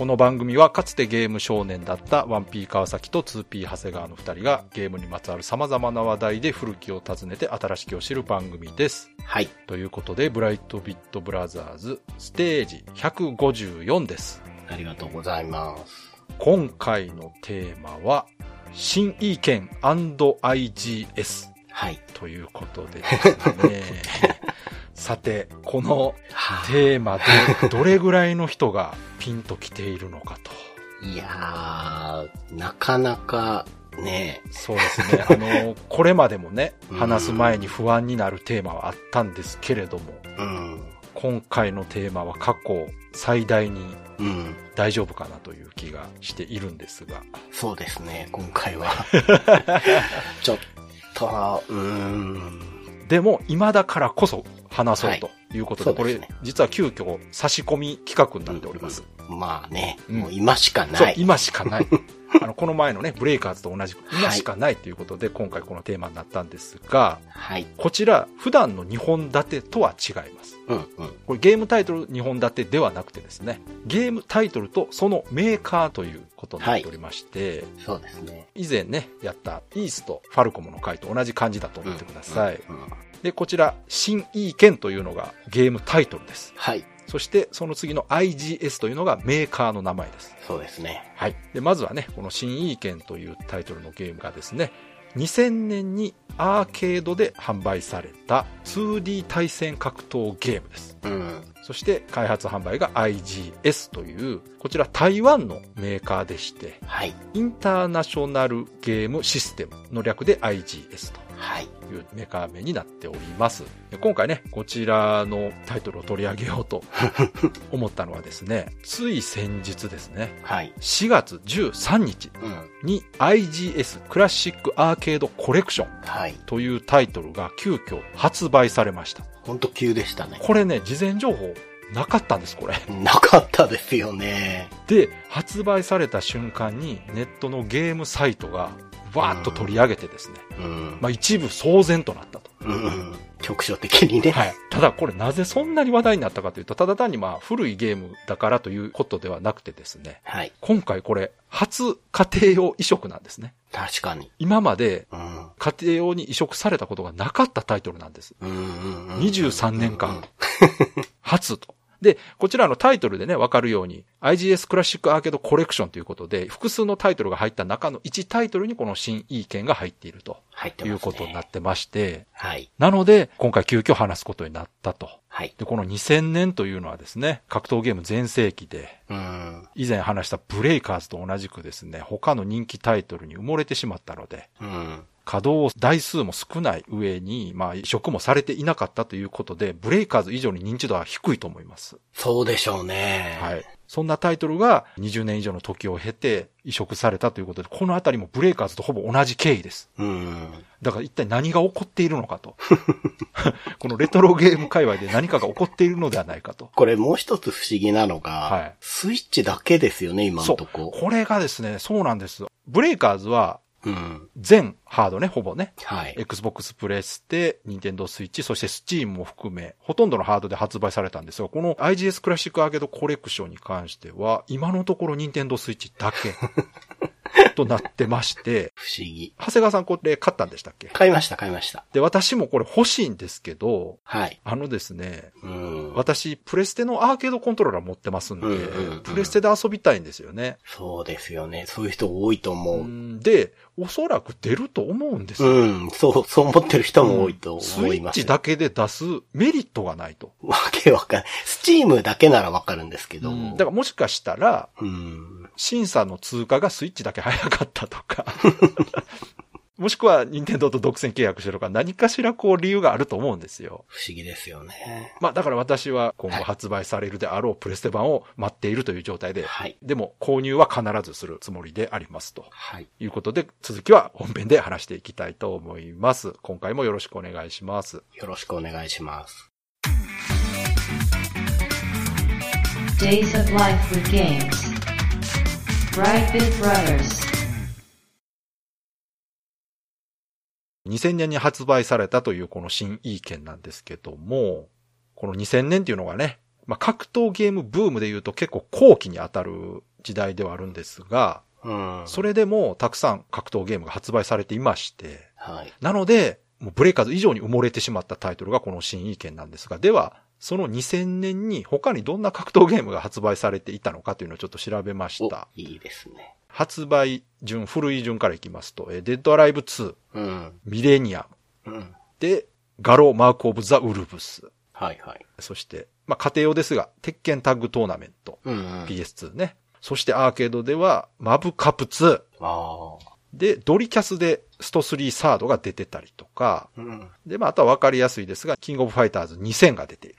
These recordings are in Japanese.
この番組はかつてゲーム少年だったワンピー川崎と 2P 長谷川の二人がゲームにまつわる様々な話題で古きを訪ねて新しきを知る番組です。はい。ということで、ブライトビットブラザーズステージ154です。ありがとうございます。今回のテーマは、新意見 &IGS はい。ということでですね。さて、このはテーマでどれぐらいの人がピンときているのかと。いやー、なかなか、ねそうですね。あの、これまでもね、うん話す前に不安になるテーマはあったんですけれども、うん、今回のテーマは過去最大にうん、大丈夫かなという気がしているんですが。そうですね、今回は。ちょっと、うーん、でも、今だからこそ話そうということで、これはいそうですね、実は急遽差し込み企画になっております。まあね、うんもう今しかそうな、い。今しかない。あの、この前のね、ブレイカーズと同じく、今しかないということで、今回このテーマになったんですが、はい。こちら、普段の2本立てとは違います。うん、うん。これゲームタイトル2本立てではなくてですね、ゲームタイトルとそのメーカーということになっておりまして、そうですね。以前ね、やったイースとファルコムの回と同じ感じだと思ってください。うんうんで、こちら、新イーケンというのがゲームタイトルです。はい。そして、その次の IGS というのがメーカーの名前です。そうですね。はい。で、まずはね、この新イーケンというタイトルのゲームがですね、2000年にアーケードで販売された 2D 対戦格闘ゲームです。うん。そして開発販売が IGS という、こちら台湾のメーカーでして、はい。インターナショナルゲームシステムの略で IGS とはい。いうメーカー名になっております。で今回ね、こちらのタイトルを取り上げようと 思ったのはですね、つい先日ですね、はい。4月13日うん。に IGS クラシックアーケードコレクションはい。というタイトルが急遽発売されました。ほんと急でしたね。これね、事前情報なかったんです、これ。なかったですよね。で、発売された瞬間にネットのゲームサイトがわーっと取り上げてですね、うん。まあ一部騒然となったと。うん。局所的にね。はい。ただこれなぜそんなに話題になったかというと、ただ単にまあ古いゲームだからということではなくてですね、はい。今回これ初家庭用移植なんですね。確かに。今までうん。家庭用に移植されたことがなかったタイトルなんです。うんうんうん。23年間 初と。で、こちらのタイトルでね、わかるように、IGS クラシックアーケードコレクションということで、複数のタイトルが入った中の1タイトルにこの新 E 券が入っていると入ってますね。いうことになってまして、はい。なので、今回急遽話すことになったと。はい。で、この2000年というのはですね、格闘ゲーム全盛期で、うん。以前話したブレイカーズと同じくですね、他の人気タイトルに埋もれてしまったので、うん。稼働台数も少ない上に、まあ移植もされていなかったということで、ブレイカーズ以上に認知度は低いと思います。そうでしょうね。はい。そんなタイトルが20年以上の時を経て移植されたということで、このあたりもブレイカーズとほぼ同じ経緯です。うん。だから一体何が起こっているのかと。このレトロゲーム界隈で何かが起こっているのではないかと。これもう一つ不思議なのが、はいスイッチだけですよね、今。のとこ。これがですね、そうなんです。ブレイカーズはうん。全ハードね、ほぼね。はい。Xbox プレステ、Nintendo Switch、そして Steam も含め、ほとんどのハードで発売されたんですが、この IGS クラシックアーケードコレクションに関しては、今のところ Nintendo Switch だけ となってまして、不思議。長谷川さんこれ買ったんでしたっけ？買いました、買いました。で、私もこれ欲しいんですけど、はい。あのですね、うん。私、プレステのアーケードコントローラー持ってますんで、うんうんうんプレステで遊びたいんですよね。そうですよね。そういう人多いと思う。うんで、おそらく出ると思うんですよ。うん。そう、そう思ってる人も多いとスイ思います。ッチだけで出すメリットがないと。わけわかんない。スチームだけならわかるんですけど。だからもしかしたら、うん。審査の通過がスイッチだけ早かったとか、もしくは任天堂と独占契約してるとか何かしらこう理由があると思うんですよ。不思議ですよね。まあだから私は今後発売されるであろうプレステ版を待っているという状態で、はい。でも購入は必ずするつもりでありますとはい。いうことで、続きは本編で話していきたいと思います。今回もよろしくお願いします。よろしくお願いします。Days of Life with Games. Brightbit Brothers. 2000年に発売されたというこの新 E 剣なんですけども、この2000年っていうのがね、まあ、格闘ゲームブームで言うと結構後期に当たる時代ではあるんですが、うん。それでもたくさん格闘ゲームが発売されていまして、はい。なので、もうブレイカーズ以上に埋もれてしまったタイトルがこの新 E 剣なんですが、では、その2000年に他にどんな格闘ゲームが発売されていたのかというのをちょっと調べましおた。、いいですね。発売順、古い順からいきますと、えーデッドアライブ2、うん。ミレニアム、うん。で、ガローマークオブザ・ウルブス、はいはい。そして、まあ家庭用ですが、鉄拳タッグトーナメント、うんうん。PS2 ね。そしてアーケードでは、マブカプ2、ああ。で、ドリキャスでスト3サードが出てたりとか、うん。で、まあ、あとはわかりやすいですが、キングオブファイターズ2000が出ている。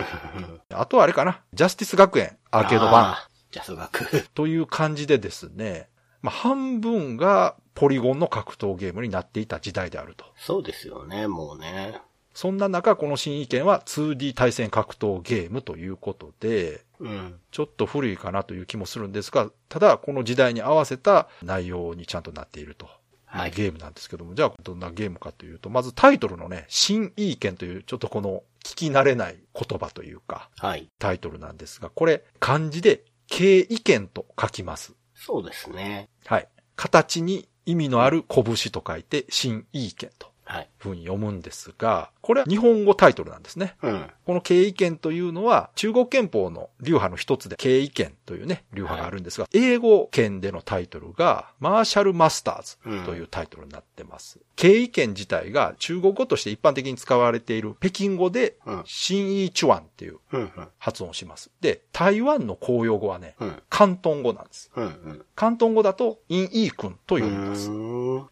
あとはあれかな、ジャスティス学園アーケード版。ジャス学。という感じでですね、まあ、半分がポリゴンの格闘ゲームになっていた時代であると。そうですよね、もうね。そんな中、この新意見は 2D 対戦格闘ゲームということで、うん。ちょっと古いかなという気もするんですが、ただこの時代に合わせた内容にちゃんとなっていると。はいゲームなんですけども、じゃあどんなゲームかというと、まずタイトルのね、新意見というちょっとこの聞き慣れない言葉というか、はい。タイトルなんですが、これ漢字で経意見と書きます。そうですね。はい。形に意味のある拳と書いて、新意見とはい。ふうに読むんですが、これは日本語タイトルなんですね。うん。この経意見というのは中国憲法の流派の一つで経意見というね、流派があるんですが、英語圏でのタイトルがマーシャルマスターズというタイトルになってます。経意見自体が中国語として一般的に使われている北京語でうん。新意チュワンっていううん。うん。発音をします。で、台湾の公用語はね、うん。広東語なんです。うん。うん。広東語だとインイー君とう呼びます。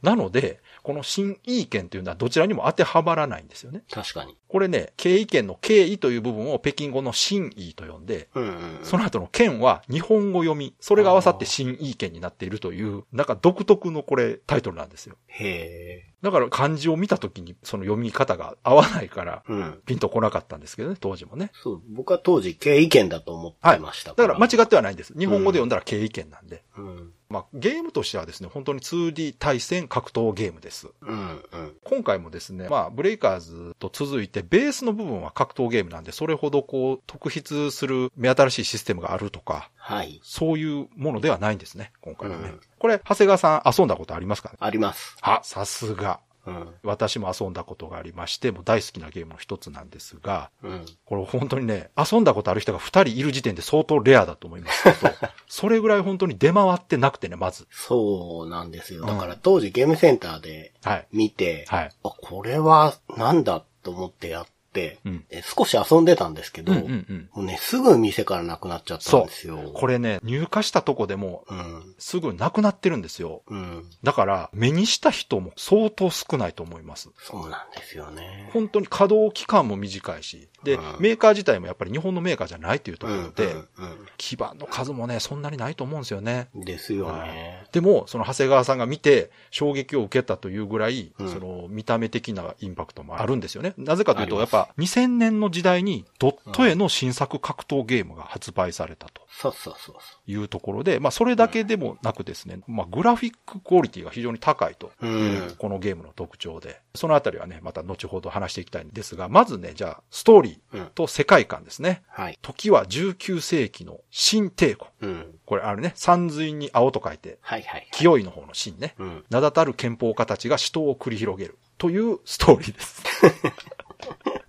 なので、この新意見というのはどちらにも当てはまらないんですよね。確かに。これね、経意見の経緯という部分を北京語の新意と呼んで、うん。うん。その後の県は日本語読み、それが合わさって新意見になっているという、なんか独特のこれタイトルなんですよ。へえ。だから漢字を見た時にその読み方が合わないから、うん。ピンとこなかったんですけどね、当時もね。そう、僕は当時、経意見だと思ってましただから間違っってはないんです。日本語で読んだら経意見なんで。うん。まあ、ゲームとしてはですね、本当に 2D 対戦格闘ゲームです。うん。うん。今回もですね、まあ、ブレイカーズと続いて、ベースの部分は格闘ゲームなんで、それほどこう、特筆する目新しいシステムがあるとか、はい。そういうものではないんですね、今回はね。うんこれ、長谷川さん遊んだことありますかね？あります。あ、さすが。うん。私も遊んだことがありまして、もう大好きなゲームの一つなんですが、うん。これ本当にね、遊んだことある人が二人いる時点で相当レアだと思いますけど、それぐらい本当に出回ってなくてね、まず。そうなんですよ。うんだから当時ゲームセンターではい。見て、はい。あ、これはなんだと思ってやっえ少し遊んでたんですけど、うんうんうん。もうね、すぐ店からなくなっちゃったんですよ。これね、入荷したとこでも、うん。すぐなくなってるんですよ。うん。だから、目にした人も相当少ないと思います。そうなんですよね。本当に稼働期間も短いし、で、うんメーカー自体もやっぱり日本のメーカーじゃないというところで、うん基盤の数もね、そんなにないと思うんですよね。うん、ですよね。でも、その長谷川さんが見て衝撃を受けたというぐらい、うんその見た目的なインパクトもあるんですよね。なぜかというと、やっぱ2000年の時代にドット絵の新作格闘ゲームが発売されたとそうそうそうそいうところで、まあそれだけでもなくですね、まあグラフィッククオリティが非常に高いとう。いうこのゲームの特徴で、そのあたりはね、また後ほど話していきたいんですが、まずね、じゃあストーリー。と世界観ですね。はい。時は19世紀の新帝国。うん。これあるね、山水に青と書いて、はいはい。清いの方の新ね。うん。名だたる憲法家たちが死闘を繰り広げるというストーリーです。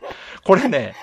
これね、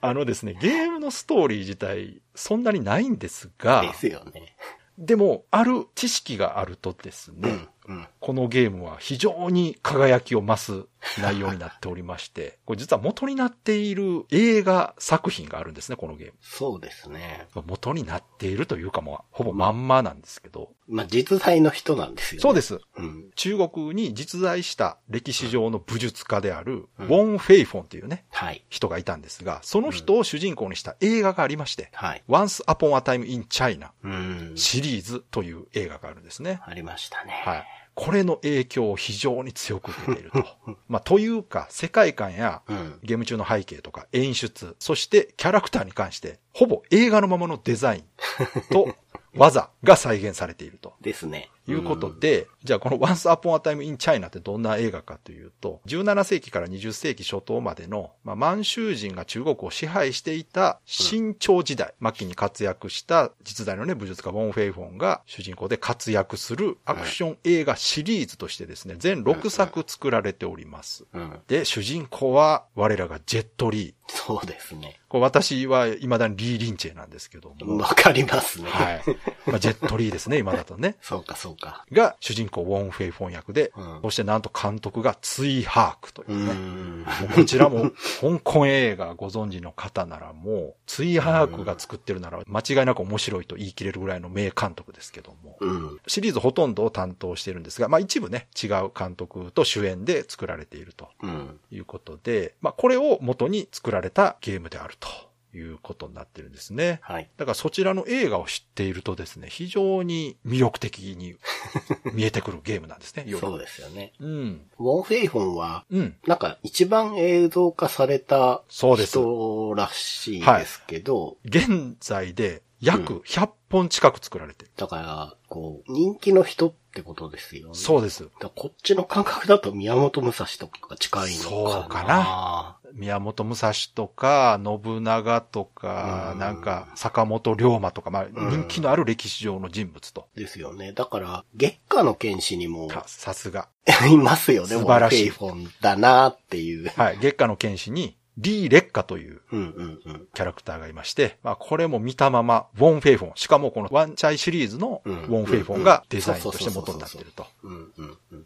あのですね、ゲームのストーリー自体そんなにないんですがで、すよね。でも、ある知識があるとですね、うん。うん。このゲームは非常に輝きを増す内容になっておりまして、これ実は元になっている映画作品があるんですね、このゲーム。そうですね。元になっているというかもう、ほぼまんまなんですけど。まあ、実在の人なんですよね。。そうですす。うん。中国に実在した歴史上の武術家である、うんウォン・フェイフォンっていうね、はい。人がいたんですが、その人を主人公にした映画がありまして、はい。Once Upon a Time in China うん。シリーズという映画があるんですね。ありましたね。はい。これの影響を非常に強く受けていると。まあ、というか、世界観やうん。ゲーム中の背景とか演出、そしてキャラクターに関して、ほぼ映画のままのデザインと 技が再現されていると。ですね。いうことで、じゃあこの Once Upon a Time in China ってどんな映画かというと、17世紀から20世紀初頭までの、まあ、満州人が中国を支配していた新朝時代、末期に活躍した実在のね、武術家ウォン・フェイフォンが主人公で活躍するアクション映画シリーズとしてですね、全6作作られております。で、主人公は我らがジェットリー。そうですね。これ私は未だにリー・リンチェなんですけども。わかりますね。はい。まあ、ジェットリーですね、今だとね。そうか、そうか。が主人公ウォン・フェイフォン役で、うんそしてなんと監督がツイ・ハークといううね。うこちらも香港映画ご存知の方ならもう、ツイ・ハークが作ってるなら間違いなく面白いと言い切れるぐらいの名監督ですけども。うん。シリーズほとんどを担当しているんですが、まあ一部ね、違う監督と主演で作られているとうん。いうことで、まあこれを元に作られたゲームであるということになってるんですね。はい。だからそちらの映画を知っているとですね、非常に魅力的に 見えてくるゲームなんですね、そうですよね。うん。ウォン・フェイフォンは、うん。なんか一番映像化されたそうです人らしいですけど、現在で約100本近く作られてる。だから、こう、人気の人ってことですよね。そうです。こっちの感覚だと宮本武蔵とかが近いのかな。そうかな宮本武蔵とか、信長とか、うんなんか、坂本龍馬とか、まあ、うん人気のある歴史上の人物と。ですよね。だから、月下の剣士にもささすが。いますよね。素晴らしいフォンだなっていう。はい。月下の剣士に、リー・レッカという。キャラクターがいまして、まあ、これも見たまま、ウォン・フェイフォン。しかもこのワンチャイシリーズのうんウォン・フェイフォンがデザインとして元になっていると。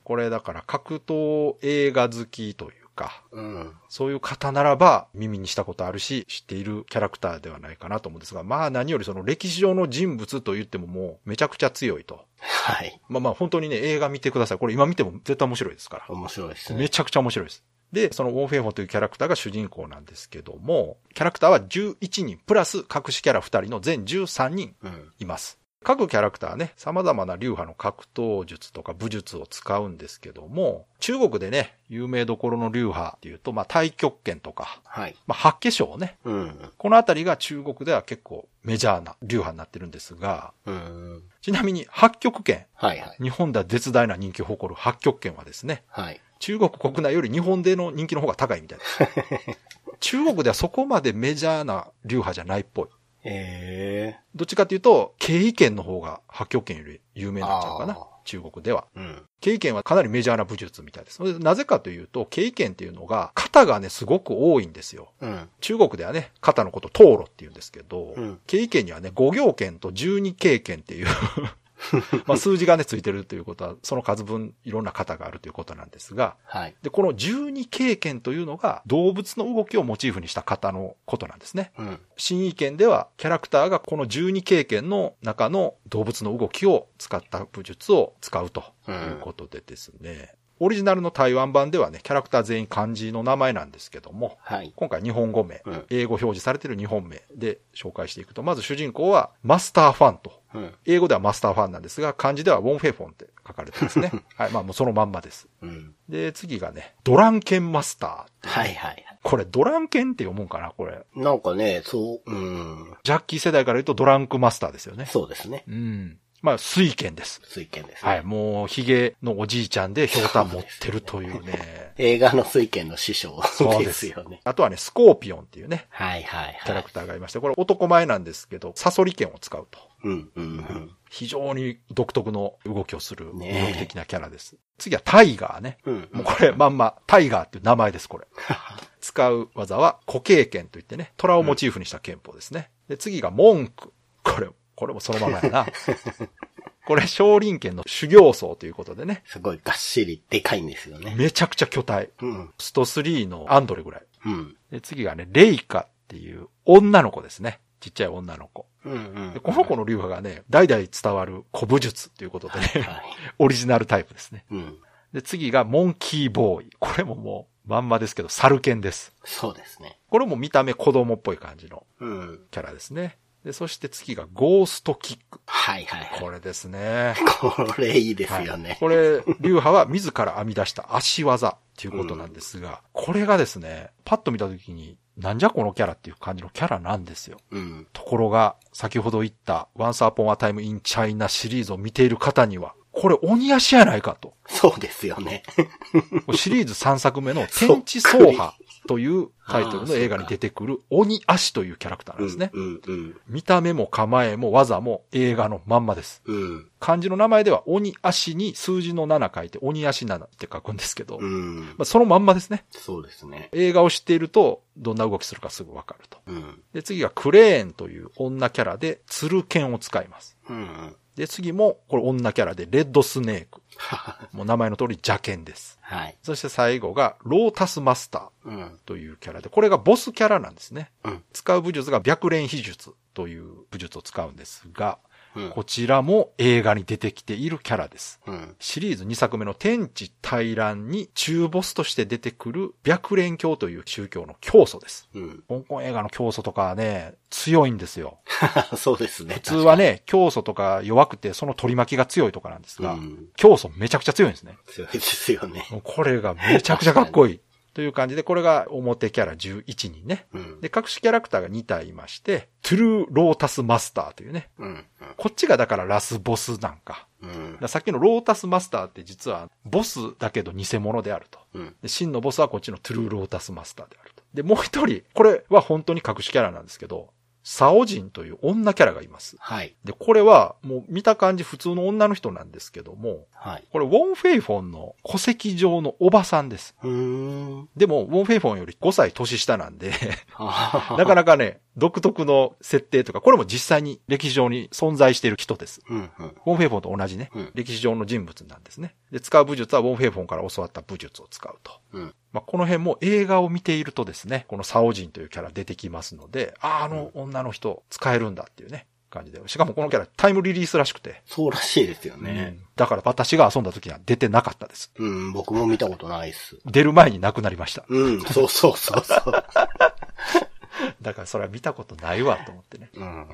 これだから格闘映画好きというか、うん。そういう方ならば耳にしたことあるし、知っているキャラクターではないかなと思うんですが、まあ何よりその歴史上の人物と言ってももうめちゃくちゃ強いと。はい。まあまあ本当にね、映画見てください。これ今見ても絶対面白いですから。面白いですね。めちゃくちゃ面白いです。で、そのウォン・フェイフォンというキャラクターが主人公なんですけども、キャラクターは11人、プラス隠しキャラ2人の全13人うん。います。各キャラクターね、様々な流派の格闘術とか武術を使うんですけども、中国でね、有名どころの流派っていうと、まあ、太極拳とか、はい。まあ、八卦章ね。うん。このあたりが中国では結構メジャーな流派になってるんですが、うん。ちなみに八極拳、はいはい。日本では絶大な人気を誇る八極拳はですね、はい。中国国内より日本での人気の方が高いみたいです。中国ではそこまでメジャーな流派じゃないっぽい。ええどっちかというと、経緯拳の方が八極拳より有名になっちゃうかな。中国では。うん。経緯拳はかなりメジャーな武術みたいです。なぜかというと、経緯拳っていうのが、型がね、すごく多いんですよ。うん。中国ではね、型のこと、灯籠って言うんですけど、うん経緯拳にはね、五行拳と十二経拳っていう、まあ数字がね、ついてるということは、その数分いろんな型があるということなんですが、はい。で、この十二経験というのが動物の動きをモチーフにした型のことなんですね。うん。新意見ではキャラクターがこの十二経験の中の動物の動きを使った武術を使うということでですね。オリジナルの台湾版ではね、キャラクター全員漢字の名前なんですけども、はい。今回日本語名、うん英語表示されている日本名で紹介していくと、まず主人公はマスターファンと。うん。英語ではマスターファンなんですが、漢字ではウォンフェイフォンって書かれてますね。はい、まあもうそのまんまです。うん。で、次がね、ドランケンマスター。はいはいはい。これドランケンって読むんかなこれ。なんかね、そう、うん。ジャッキー世代から言うとドランクマスターですよね。そうですね。うん。まあ、水剣です。水剣ですね。はい。もう、ヒゲのおじいちゃんでひょうたん持ってるというね。映画の水剣の師匠でそうですすよね。あとはね、スコーピオンっていうね、はいはいはいキャラク。ターがいまして、これ男前なんですけど、サソリ剣を使うと。うんうんうん。非常に独特の動きをする魅力的なキャラです。次はタイガーね。うんもうこれまんま、タイガーっていう名前です、これ。使う技は固形剣といってね、虎をモチーフにした剣法ですね。で、次が文句。これ、これもそのままやな。これ、少林拳の修行僧ということでね、すごいがっしりでかいんですよね。めちゃくちゃ巨体。うん。スト3のアンドレぐらい。うん。で、次がね、レイカっていう女の子ですね。ちっちゃい女の子。うんうんでこの子の流派がね、代々伝わる古武術ということでね、はい。オリジナルタイプですね。うん。で、次がモンキーボーイ。これももう、まんまですけど、猿犬です。そうですね。これも見た目子供っぽい感じのうん。キャラですね。で、そして次がゴーストキック。はいはいはい。これですね。これいいですよね。これ、流派は自ら編み出した足技っていうことなんですが、これがですね、パッと見たときに、なんじゃこのキャラっていう感じのキャラなんですよ。うん。ところが、先ほど言った Once Upon a Time in China シリーズを見ている方には、これ鬼足やないかと。そうですよね。シリーズ3作目の 天地走破というタイトルの映画に出てくる鬼足というキャラクターなんですね。うんうん見た目も構えも技も映画のまんまです。うん。うん。漢字の名前では鬼足に数字の7書いて鬼足7って書くんですけど、まうん。あ、そのまんまですね。そうですね。映画を知っているとどんな動きするかすぐわかると。うん。で、次がクレーンという女キャラで鶴剣を使います。うんうん。で、次もこれ女キャラでレッドスネーク。もう名前の通り邪剣です。はい。そして最後がロータスマスター。うん。というキャラで、これがボスキャラなんですね。うん。使う武術が白蓮秘術という武術を使うんですが、うん。こちらも映画に出てきているキャラです。うん。シリーズ2作目の天地大乱に中ボスとして出てくる白蓮教という宗教の教祖です。うん。香港映画の教祖とかはね、強いんですよ。そうですね。普通はね、教祖とか弱くてその取り巻きが強いとかなんですが、うん。教祖めちゃくちゃ強いんですね。強いですよね。これがめちゃくちゃかっこいい。という感じで、これが表キャラ11人ね。うん。で、隠しキャラクターが2体いまして、トゥルーロータスマスターというね。うん。こっちがだからラスボスなんか。うんさっきのロータスマスターって実はボスだけど偽物であると。うん。で、真のボスはこっちのトゥルーロータスマスターであると。で、もう一人、これは本当に隠しキャラなんですけど、サオジンという女キャラがいます。はい。で、これはもう見た感じ普通の女の人なんですけども、はい。これウォン・フェイフォンの戸籍上のおばさんです。うーん。でも、ウォン・フェイフォンより5歳年下なんで、あなかなかね、独特の設定とか、これも実際に歴史上に存在している人です。うん。うん。ウォン・フェイフォンと同じね、うん歴史上の人物なんですね。で、使う武術はウォン・フェイフォンから教わった武術を使うと。うん。まあ、この辺も映画を見ているとですね、このサオジンというキャラ出てきますので、ああ、あの女の人使えるんだっていうね、感じで。しかもこのキャラタイムリリースらしくて。そうらしいですようね。んだから私が遊んだ時には出てなかったです。うん。僕も見たことないっす。出る前に亡くなりました。うん。そうそうそうそう。だからそれは見たことないわと思ってね。うん。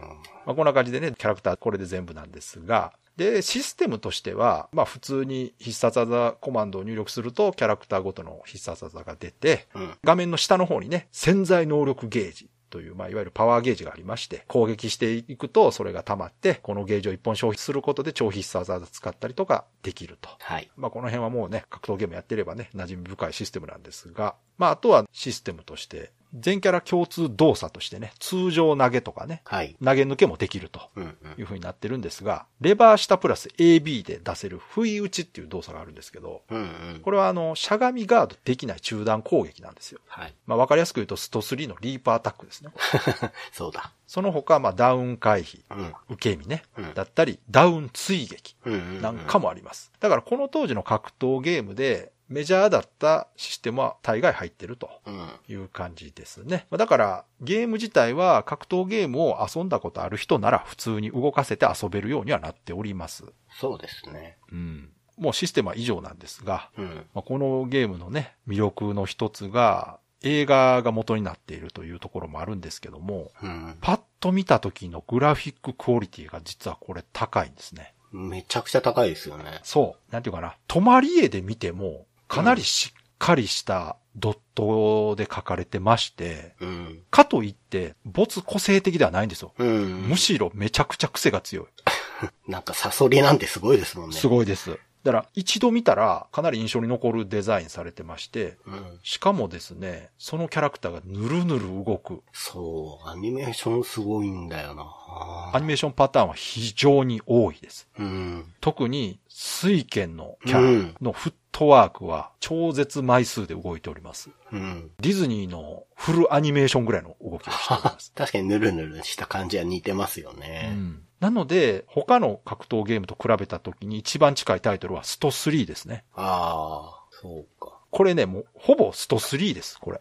まあ、こんな感じでね、キャラクターこれで全部なんですが、で、システムとしては、まあ普通に必殺技コマンドを入力すると、キャラクターごとの必殺技が出て、うん。画面の下の方にね、潜在能力ゲージという、まあいわゆるパワーゲージがありまして、攻撃していくとそれが溜まって、このゲージを一本消費することで超必殺技使ったりとかできると。はい。まあこの辺はもうね、格闘ゲームやってればね、馴染み深いシステムなんですが、まああとはシステムとして、全キャラ共通動作としてね、通常投げとかね、はい。投げ抜けもできるとうん。うんいう風になってるんですが、レバー下プラス AB で出せる不意打ちっていう動作があるんですけど、うんうん。これはあの、しゃがみガードできない中断攻撃なんですよ。はい。まあわかりやすく言うとスト3のリーパーアタックですね。そうだ。その他、まあダウン回避、うん。受け身ね、うんだったり、ダウン追撃。なんかもあります。だからこの当時の格闘ゲームでメジャーだったシステムは大概入ってると。うん。いう感じですね。まあだから、ゲーム自体は格闘ゲームを遊んだことある人なら普通に動かせて遊べるようにはなっております。そうですね。うん。もうシステムは以上なんですが、うん。まあ、このゲームのね、魅力の一つが、映画が元になっているというところもあるんですけども、うん。パッと見た時のグラフィッククオリティが実はこれ高いんですね。めちゃくちゃ高いですよね。そう。なんていうかな。泊まり絵で見ても、かなりしっかりしたドットで描かれてまして、うん。かといって、没個性的ではないんですよ。うん。むしろめちゃくちゃ癖が強い。なんかサソリなんてすごいですもんね。すごいです。だから、一度見たら、かなり印象に残るデザインされてまして、うん。しかもですね、そのキャラクターがぬるぬる動く。そう。アニメーションすごいんだよな。アニメーションパターンは非常に多いです。うん。特に、水剣のキャラのフットワークは超絶枚数で動いております。うん。ディズニーのフルアニメーションぐらいの動きをしております。確かにヌルヌルした感じは似てますようね。んなので、他の格闘ゲームと比べた時に一番近いタイトルはスト3ですね。ああ、そうか。これね、もう、ほぼスト3です、これ。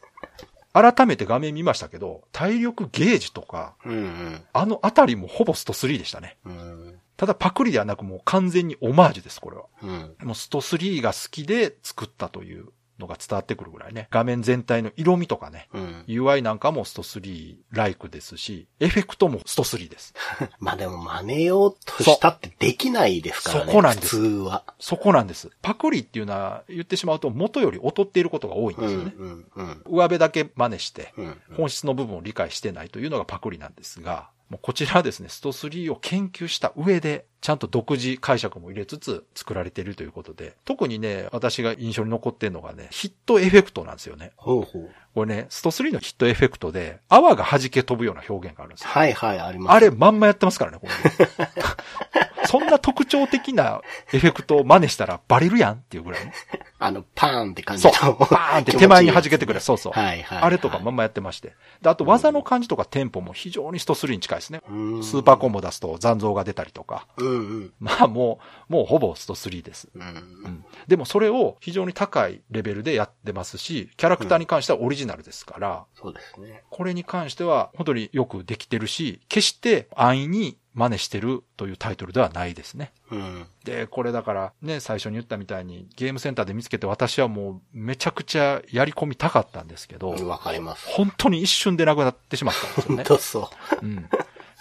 改めて画面見ましたけど、体力ゲージとか、うんうん。あのあたりもほぼスト3でしたね。うん。ただパクリではなくもう完全にオマージュです、これは。うん。もうスト3が好きで作ったというのが伝わってくるぐらいね、画面全体の色味とかね、うん。UI なんかもスト3ライクですし、エフェクトもスト3です。まあでも真似ようとしたってできないですからね。そこなんです普通は。そこなんです。パクリっていうのは言ってしまうと元より劣っていることが多いんうん、ですよね。うん、うん。上辺だけ真似して、うん。本質の部分を理解してないというのがパクリなんですが、もうこちらはですね、スト3を研究した上で、ちゃんと独自解釈も入れつつ作られているということで、特にね、私が印象に残ってるのがね、ヒットエフェクトなんですよね。ほうほう。これね、スト3のヒットエフェクトで、泡が弾け飛ぶような表現があるんですよ。はいはい、あります。あれ、まんまやってますからね、これ そんな特徴的なエフェクトを真似したらバレるやんっていうぐらいね。あの、パーンって感じそう。の。バーンって手前に弾けてくれ。そうそう。はいはいはいあれとかまんまやってまして。で、あと技の感じとかテンポも非常にスト3に近いですね。うんスーパーコンボ出すと残像が出たりとか。うんうん。まあもう、もうほぼスト3です。うんうん。でもそれを非常に高いレベルでやってますし、キャラクターに関してはオリジナルですから、そうですね。これに関しては本当によくできてるし、決して安易に真似してるというタイトルではないですね。うん。で、これだからね、最初に言ったみたいにゲームセンターで見つけて私はもうめちゃくちゃやり込みたかったんですけど、わかります。本当に一瞬でなくなってしまったんですよ本ね。当そうん。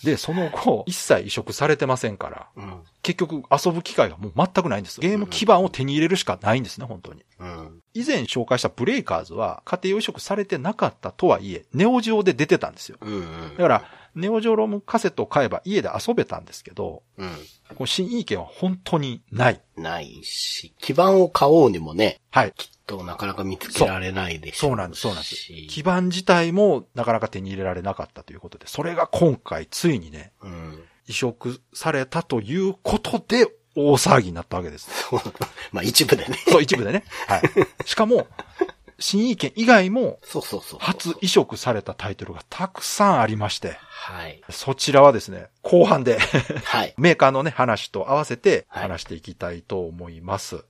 で、その後、一切移植されてませんから、う。うん。結局遊ぶ機会がもう全くないんです。ゲーム基盤を手に入れるしかないんですね、本当に。うん。以前紹介したブレイカーズは家庭用移植されてなかったとはいえ、ネオジオで出てたんですよ。うんうん。だから、ネオジオロムカセットを買えば家で遊べたんですけど、うん。この新意見は本当にない。ないし、基盤を買おうにもね、はい。きっとなかなか見つけられないでしょそうなんです、そうなんです。し基盤自体もなかなか手に入れられなかったということで、それが今回ついにね、うん。移植されたということで、大騒ぎになったわけです。まあ一部でね。そう、一部でね。はい。しかも、新意見以外も、そうそうそう。初移植されたタイトルがたくさんありまして、はい。そちらはですね、後半ではい。メーカーのね、話と合わせてはい話していきたいと思います。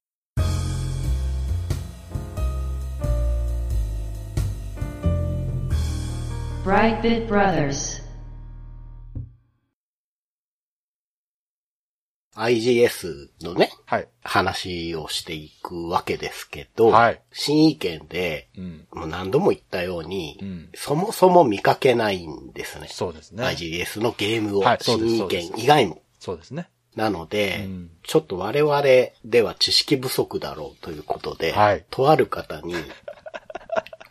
Brightbit Brothers. IGS のね、はい。話をしていくわけですけど、はい新意見で、うん。もう何度も言ったように、うんそもそも見かけないんですね。そうですね。IGS のゲームを、はい新意見以外も。そうですね。なので、うんちょっと我々では知識不足だろうということで、はいとある方に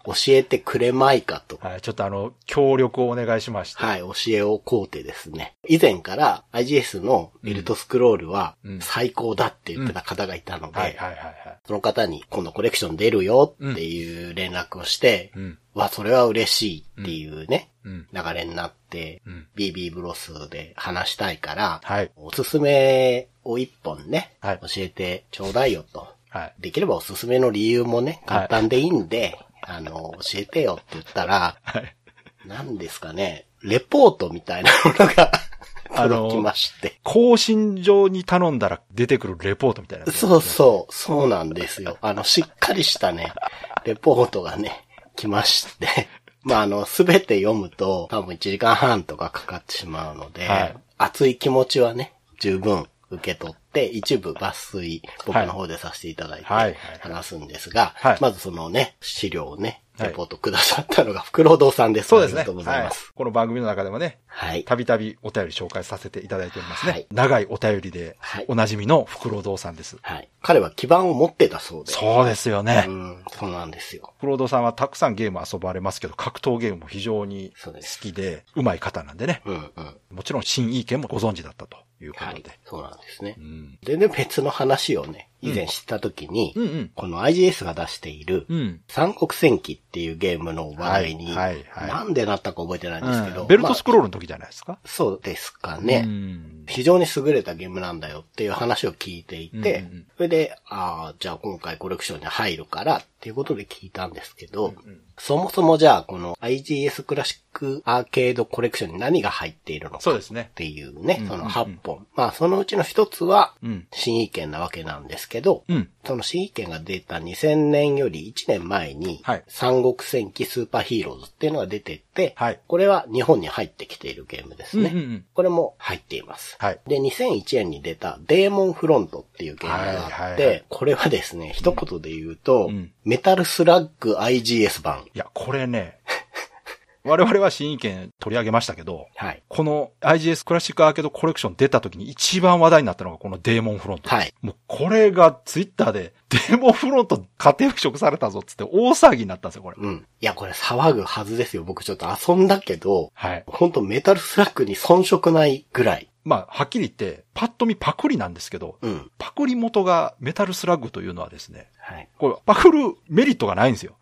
教えてくれまいかと。はい。ちょっとあの、協力をお願いしまして。はい、教えをこうてですね。以前から IGS のエルトスクロールはうん最高だって言ってた方がいたので、はいはいはいはい。その方に今度コレクション出るよっていう連絡をして、うん。わ、それは嬉しいっていうね、うん。流れになって、うん BB ブロスで話したいから、はい。おすすめを一本ね、はい教えてちょうだいよと。はい。できればおすすめの理由もね、はい簡単でいいんで、あの、教えてよって言ったら、はい。何ですかね、レポートみたいなものが あの届きまして。更新上に頼んだら出てくるレポートみたいなね、そうそう、そうなんですよ。あの、しっかりしたね、レポートがね、来まして。まあ、あの、すべて読むと多分1時間半とかかかってしまうので、はい熱い気持ちはね、十分受け取って、一部抜粋、僕の方でさせていただいてはいはい話すんですが、はいまずそのね、資料をね、はいレポートくださったのが、福郎堂さんです。そうですね。ありがとうございます。はい。この番組の中でもね、はい。たびたびお便り紹介させていただいておりますね。はい長いお便りではい、おなじみの福郎堂さんです。はい。彼は基盤を持ってたそうで。そうですよね。うん、そうなんですよ。福郎堂さんはたくさんゲーム遊ばれますけど、格闘ゲームも非常に好きで、うまい方なんでね。うん、うん。もちろん新意見もご存知だったというこはいとで。。そうなんですねう。ん。全然別の話をね、以前知った時に、うんうん。この IGS が出している、うん。三国戦記っていうゲームの話題に、はいはいはいなんでなったか覚えてないんですけど、うんベルトスクローまルの時じゃないですか？あ。そうですかうね。ん。非常に優れたゲームなんだよっていう話を聞いていて、うんうんうんそれで、ああ、じゃあ今回コレクションに入るからっていうことで聞いたんですけど、んそもそもじゃあこの IGS クラシックアーケードコレクションに何が入っているのかっそうですね。ていうね、そのうんうんうん8本。まあそのうちの一つはうん。新意見なわけなんですけど、うん。その新意見が出た2000年より1年前に、はい三国戦記スーパーヒーローズっていうのが出てて、はいこれは日本に入ってきているゲームですね。うんうんうんこれも入っています。はい。で、2001年に出たデーモンフロントっていうゲームがあって、はいはいはいこれはですね、一言で言うと、うんメタルスラッグ IGS 版。いや、これね、我々は新意見取り上げましたけど、はい。この IGS クラシックアーケードコレクション出た時に一番話題になったのがこのデーモンフロント。はい。もうこれがツイッターでデーモンフロント家庭腐食されたぞっつって大騒ぎになったんですよ、これ。うん。いや、これ騒ぐはずですよ。僕ちょっと遊んだけど、はい。ほんとメタルスラッグに遜色ないぐらい。まあ、はっきり言って、パッと見パクリなんですけど、うん。パクリ元がメタルスラッグというのはですね、はい。これパクるメリットがないんですよ。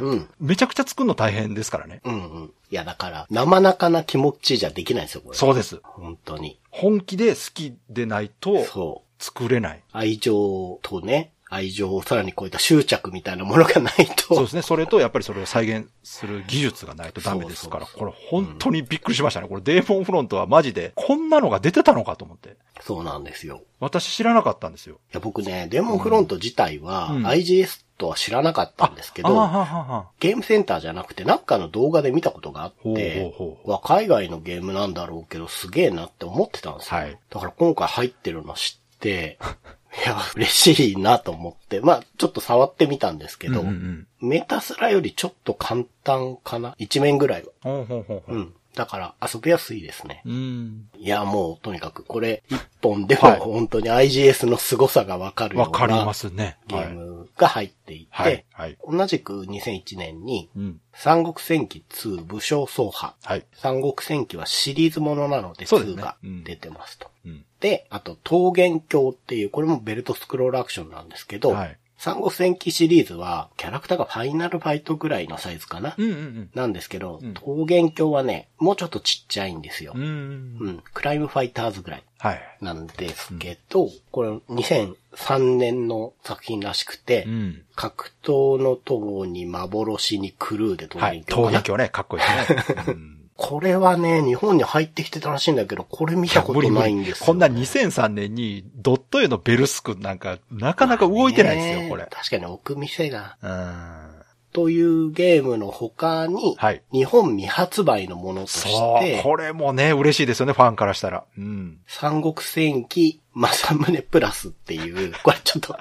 うん。めちゃくちゃ作るの大変ですからね。うんうん。いや、だから、生中な気持ちじゃできないですよ、これ。そうです。本当に。本気で好きでないとそう。作れない。愛情とね、愛情をさらに超えた執着みたいなものがないと。そうですね。それと、やっぱりそれを再現する技術がないとダメですから、これ本当にびっくりしましたね。これデーモンフロントはマジで、こんなのが出てたのかと思って。そうなんですよ。私知らなかったんですよ。いや、僕ね、デーモンフロント自体は、うん IGS とは知らなかったんですけど、あはははゲームセンターじゃなくて、なんかの動画で見たことがあって、ほうほうわ海外のゲームなんだろうけど、すげえなって思ってたんですよ。はいだから今回入ってるの知って、いや、嬉しいなと思って、まあ、ちょっと触ってみたんですけど、うんうんメタスラよりちょっと簡単かな一面ぐらいは。ほうほうほうほう。うん。だから遊びやすいですね。うん。いや、もうとにかくこれ一本でもはい本当に IGS の凄さがわかるようわかりまなすね。ゲームが入っていて、はい。はい。同じく2001年にうん。三国戦記2武将走破。はい。三国戦記はシリーズものなので2そうですねがうん出てますと。うん。で、あと、桃源郷っていう、これもベルトスクロールアクションなんですけど、はい。三国戦記シリーズは、キャラクターがファイナルファイトぐらいのサイズかな、うんうんなんですけど、うん桃源郷はね、もうちょっとちっちゃいんですよ。うん。う。うんん。クライムファイターズぐらいはい。なんですけど、これ2003年の作品らしくて、うん。格闘の塔に幻にクルーで桃はい。源郷かな、桃源郷ね、かっこいいね。うんこれはね、日本に入ってきてたらしいんだけど、これ見たことないんですよ。こんな2003年にドット絵のベルスクなんか、なかなか動いてないですねよ、これ。確かに奥店が。うん。というゲームの他に、はい。日本未発売のものとしそう。て、これもね、嬉しいですよね、ファンからしたら。うん。三国戦記正宗プラスっていう、これちょっと、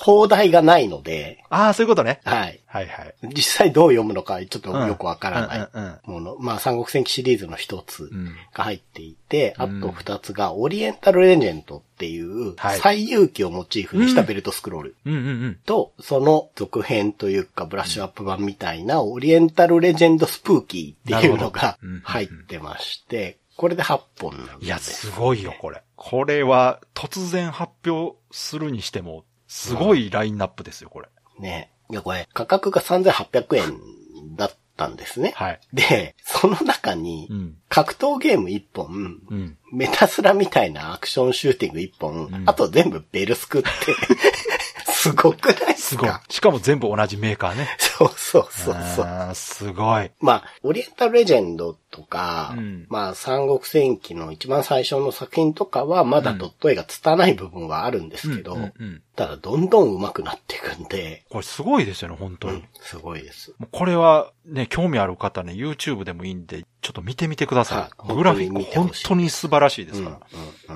放題がないので、ああ、そういうことね。はい。はいはい。実際どう読むのかちょっとよくわからないもの。まあ、三国戦記シリーズの一つうん。が入っていて、うんあと二つがオリエンタルレジェンドっていう、はい最遊記をモチーフにしたベルトスクロール。うんうんうん。と、その続編というか、ブラッシュアップ版みたいな、オリエンタルレジェンドスプーキーっていうのが入ってまして、これで8本なんです。いや、すごいよ、これ。これは、突然発表するにしても、すごいラインナップですよ、これ。ね。いや、これ、価格が3800円だったんですね。はい。で、その中にう、ん。格闘ゲーム1本、うん。メタスラみたいなアクションシューティング1本、んあと全部ベルスクって、すごくないですすごいか。しかも全部同じメーカーね。そうそうそうそう。すごい。まあ、オリエンタルレジェンドとか、うんまあ、三国戦記の一番最初の作品とかは、まだドット絵が拙い部分はあるんですけど、うんうんうんただ、どんどん上手くなっていくんで、これすごいですよね、本当に。うん、すごいです。これはね、興味ある方ね、YouTube でもいいんで、ちょっと見てみてください。はいグラフィック本当に素晴らしいですから。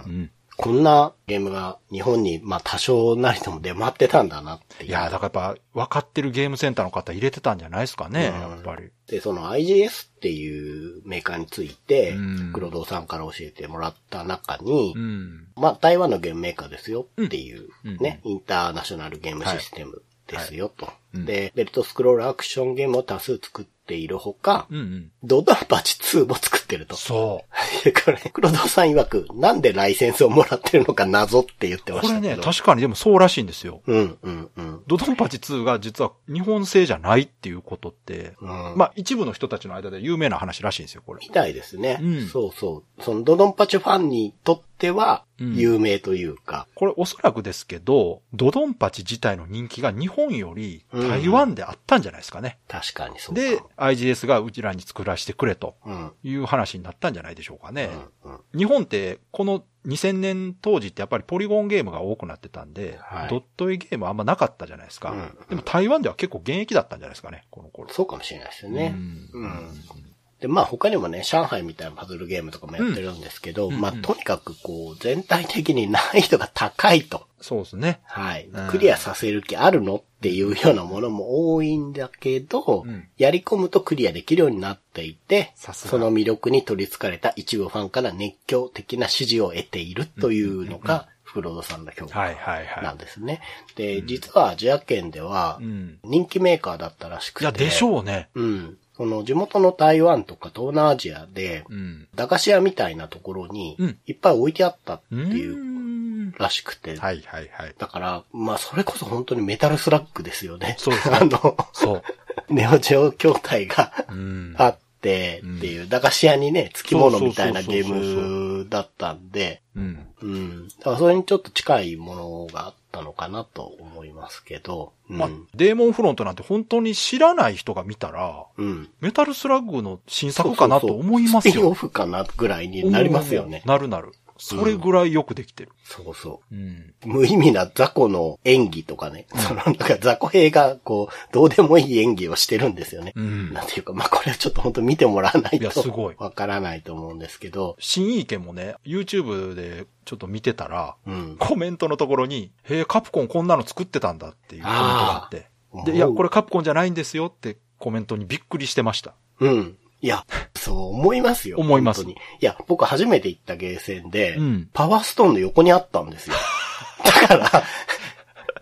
うんうん。こんなゲームが日本に、まあ、多少なりとも出回ってたんだなっていや、だからやっぱ、分かってるゲームセンターの方入れてたんじゃないですかね、うん。やっぱり。で、その IGS っていうメーカーについてうん、黒堂さんから教えてもらった中に、うん。まあ、台湾のゲームメーカーですよっていううん。ね、インターナショナルゲームシステムですよと。うんで、ベルトスクロールアクションゲームを多数作っているほか、うんうん。ドドンパチ2も作ってると。そ これ、黒堂さん曰く、なんでライセンスをもらってるのか謎って言ってう。ましたけど。これね、確かにでもそうらしいんですよ。うん、うん、うん。ドドンパチ2が実は日本製じゃないっていうことって、うんまあ一部の人たちの間で有名な話らしいんですよ、これ。みたいですね。うんそうそう。そのドドンパチファンにとっては、うん有名というか、これおそらくですけど、ドドンパチ自体の人気が日本よりうん台湾であったんじゃないですかね。確かにそうか。で、IGS がうちらに作らせてくれとうん、いう話になったんじゃないでしょうかね。うん、うん。日本ってこの2000年当時ってやっぱりポリゴンゲームが多くなってたんで、はいドット絵ゲームあんまなかったじゃないですか。うんでも台湾では結構現役だったんじゃないですかね、この頃。そうかもしれないですよね。うんうんで、まあ他にもね、上海みたいなパズルゲームとかもやってるんですけど、うんまあうんうんとにかくこう、全体的に難易度が高いと。そうですね。はいうん。クリアさせる気あるのっていうようなものも多いんだけど、うんやり込むとクリアできるようになっていて、その魅力に取り憑かれた一部ファンから熱狂的な支持を得ているというのが、フロードさんの評価。なんですね。で、実はアジア圏ではうん。人気メーカーだったらしくて。いや、でしょうね。うん。その地元の台湾とか東南アジアで、うん。駄菓子屋みたいなところにうん、いっぱい置いてあったってういう。らしくて。はいはいはい。だから、まあ、それこそ本当にメタルスラッグですよね。そうですねあの、そう。ネオジオ筐体がうん。あってっていう、駄菓子屋にね、付き物みたいなゲそうそうそうそうームだったんで、うん。うん。だからそれにちょっと近いものがあったのかなと思いますけど、うん。まあ、デーモンフロントなんて本当に知らない人が見たら、うん。メタルスラッグの新作かなと思いますスピンオよ。フかなぐらいになりますよね。なるなる。それぐらいよくできてる。そうそう。うん。無意味な雑魚の演技とかね、そのなんか雑魚兵がこう、どうでもいい演技をしてるんですよね。うんなんていうか、まあこれはちょっと本当見てもらわないいやすごいとわからないと思うんですけど、新意見もね、YouTube でちょっと見てたら、うん。コメントのところに、へえ、カプコンこんなの作ってたんだっていうコメントがあって。で、いや、これカプコンじゃないんですよってコメントにびっくりしてました。うん。いや、そう思いますよ。思います本当に。いや、僕初めて行ったゲーセンで、うんパワーストーンの横にあったんですよ。だから、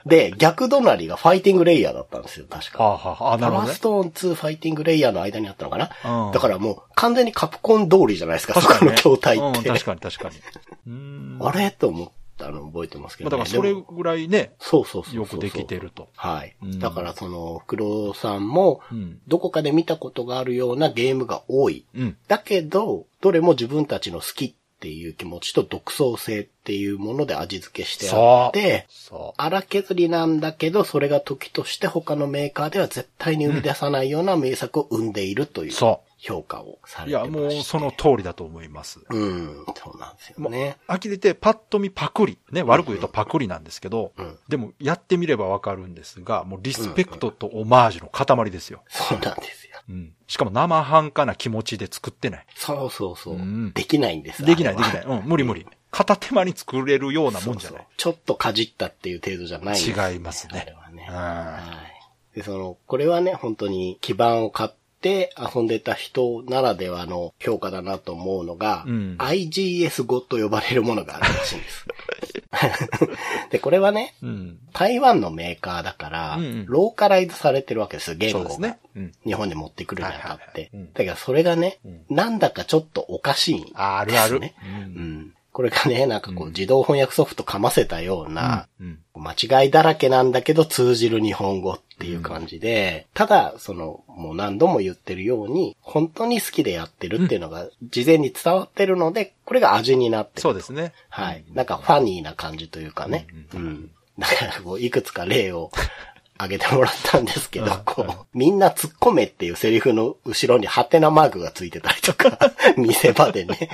で、逆隣がファイティングレイヤーだったんですよ、確か。はあ、はあ、あなるほどねパワース。トーン2ファイティングレイヤーの間にあったのかな、うんだからもう完全にカプコン通りじゃないですか、ね。そこの筐体って。うん、確かに確かに。あれ？と思ったの覚えてますけまあど、ね。だからそれぐらいね、そうそうそうよくできてると。はい。うんだからその、黒さんもう、ん。どこかで見たことがあるようなゲームが多い。うん。だけど、どれも自分たちの好きっていう気持ちと独創性っていうもので味付けしてあって、そ荒削りなんだけど、それが時として他のメーカーでは絶対に生み出さないような名作を生んでいるというう。そ評価をさう。いや、れてまして。もうその通りだと思います。うん、そうなんですよね。呆れてパッと見パクリ。ね、悪く言うとパクリなんですけど、うんでもやってみればわかるんですが、もうリスペクトとオマージュの塊ですよ。そうなんですよ。うん。しかも生半可な気持ちで作ってない。そうそうそう。うんできないんですできない、できない。うん、無理無理。片手間に作れるようなもんじゃない。そうそうちょっとかじったっていう程度じゃないんですよ違いますねあれはね。うんはい。で、その、これはね、本当に基盤を買って遊んでた人ならではの評価だなと思うのが、うん IGS 語と呼ばれるものがあるらしいんです。で、これはね、うん。台湾のメーカーだから、うんうんローカライズされてるわけですよ、言語が。ね。うん。日本に持ってくるにあたって。だけどそれがね、うんなんだかちょっとおかしいんです、ね。ああるある。う。ん。これがね、なんかこう、自動翻訳ソフトかませたような、うん。間違いだらけなんだけど通じる日本語っていう感じで、ただ、その、もう何度も言ってるように、本当に好きでやってるっていうのが事前に伝わってるので、これが味になってる。そうですね。はい。なんかファニーな感じというかね。ううん。だからこう、いくつか例を 挙げてもらったんですけど、こう、みんな突っ込めっていうセリフの後ろにハテナマークがついてたりとか、見せ場でね。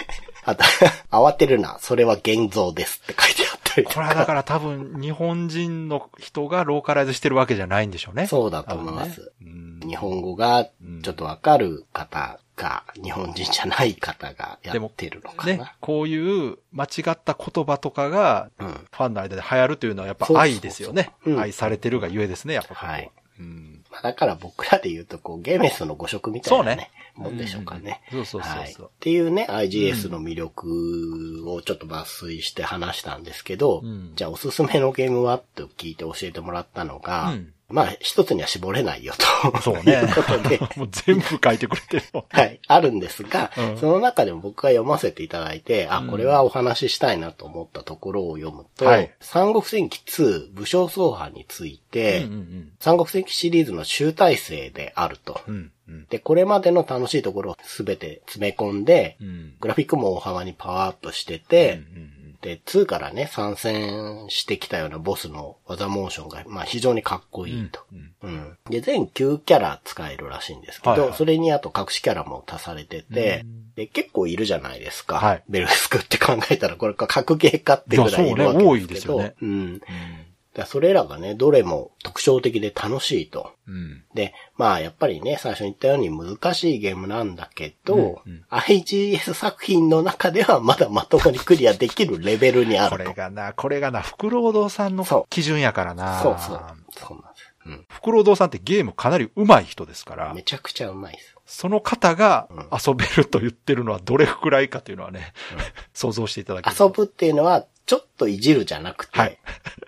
あと、慌てるな、それは現像ですって書いてあったりとか。これはだから多分日本人の人がローカライズしてるわけじゃないんでしょうね。そうだと思います。ねうん日本語がちょっとわかる方が、日本人じゃない方がやってるのかねな。、こういう間違った言葉とかが、うん。ファンの間で流行るというのはやっぱ愛ですよね。うん愛されてるがゆえですね、やっぱここは。はいうん。まあだから僕らで言うと、こう、ゲーメスの誤色みたいなねね、もんでしょうかね。うんうんそうそうそうそう。はい。っていうね、IGS の魅力をちょっと抜粋して話したんですけど、うん。じゃあおすすめのゲームは？と聞いて教えてもらったのが、うんまあ一つには絞れないよと。そうねいうことで、もう全部書いてくれてるよ。はい、あるんですが、うんその中でも僕が読ませていただいて、あ、うんこれはお話ししたいなと思ったところを読むと、はい三国戦記2武将走破について、うんうん三国戦記シリーズの集大成であると。うん。うんうん。で、これまでの楽しいところをすべて詰め込んで、うん。グラフィックも大幅にパワーアップしてて、うんうんで、2からね、参戦してきたようなボスの技モーションが、まあ非常にかっこいいと。うんうん。で、全9キャラ使えるらしいんですけど、はいはいそれにあと隠しキャラも足されてて、うんで、結構いるじゃないですか。はいベルスクって考えたら、これか格ゲーかってぐらいいるわけですけど、そうね多いですよねうん。だからそれらがね、どれも特徴的で楽しいと。うん。で、まあやっぱりね、最初に言ったように難しいゲームなんだけど、うんうん IGS 作品の中ではまだまともにクリアできるレベルにあこると。れがな、これがな、福労堂さんの基準やからな。そうそう。そうなんです。うん。福労堂さんってゲームかなり上手い人ですからめ、ちゃくちゃうまいです。その方がうん遊べると言ってるのはどれくらいかというのはね、想像していただけると遊ぶっていうのは、ちょっといじるじゃなくて、はい。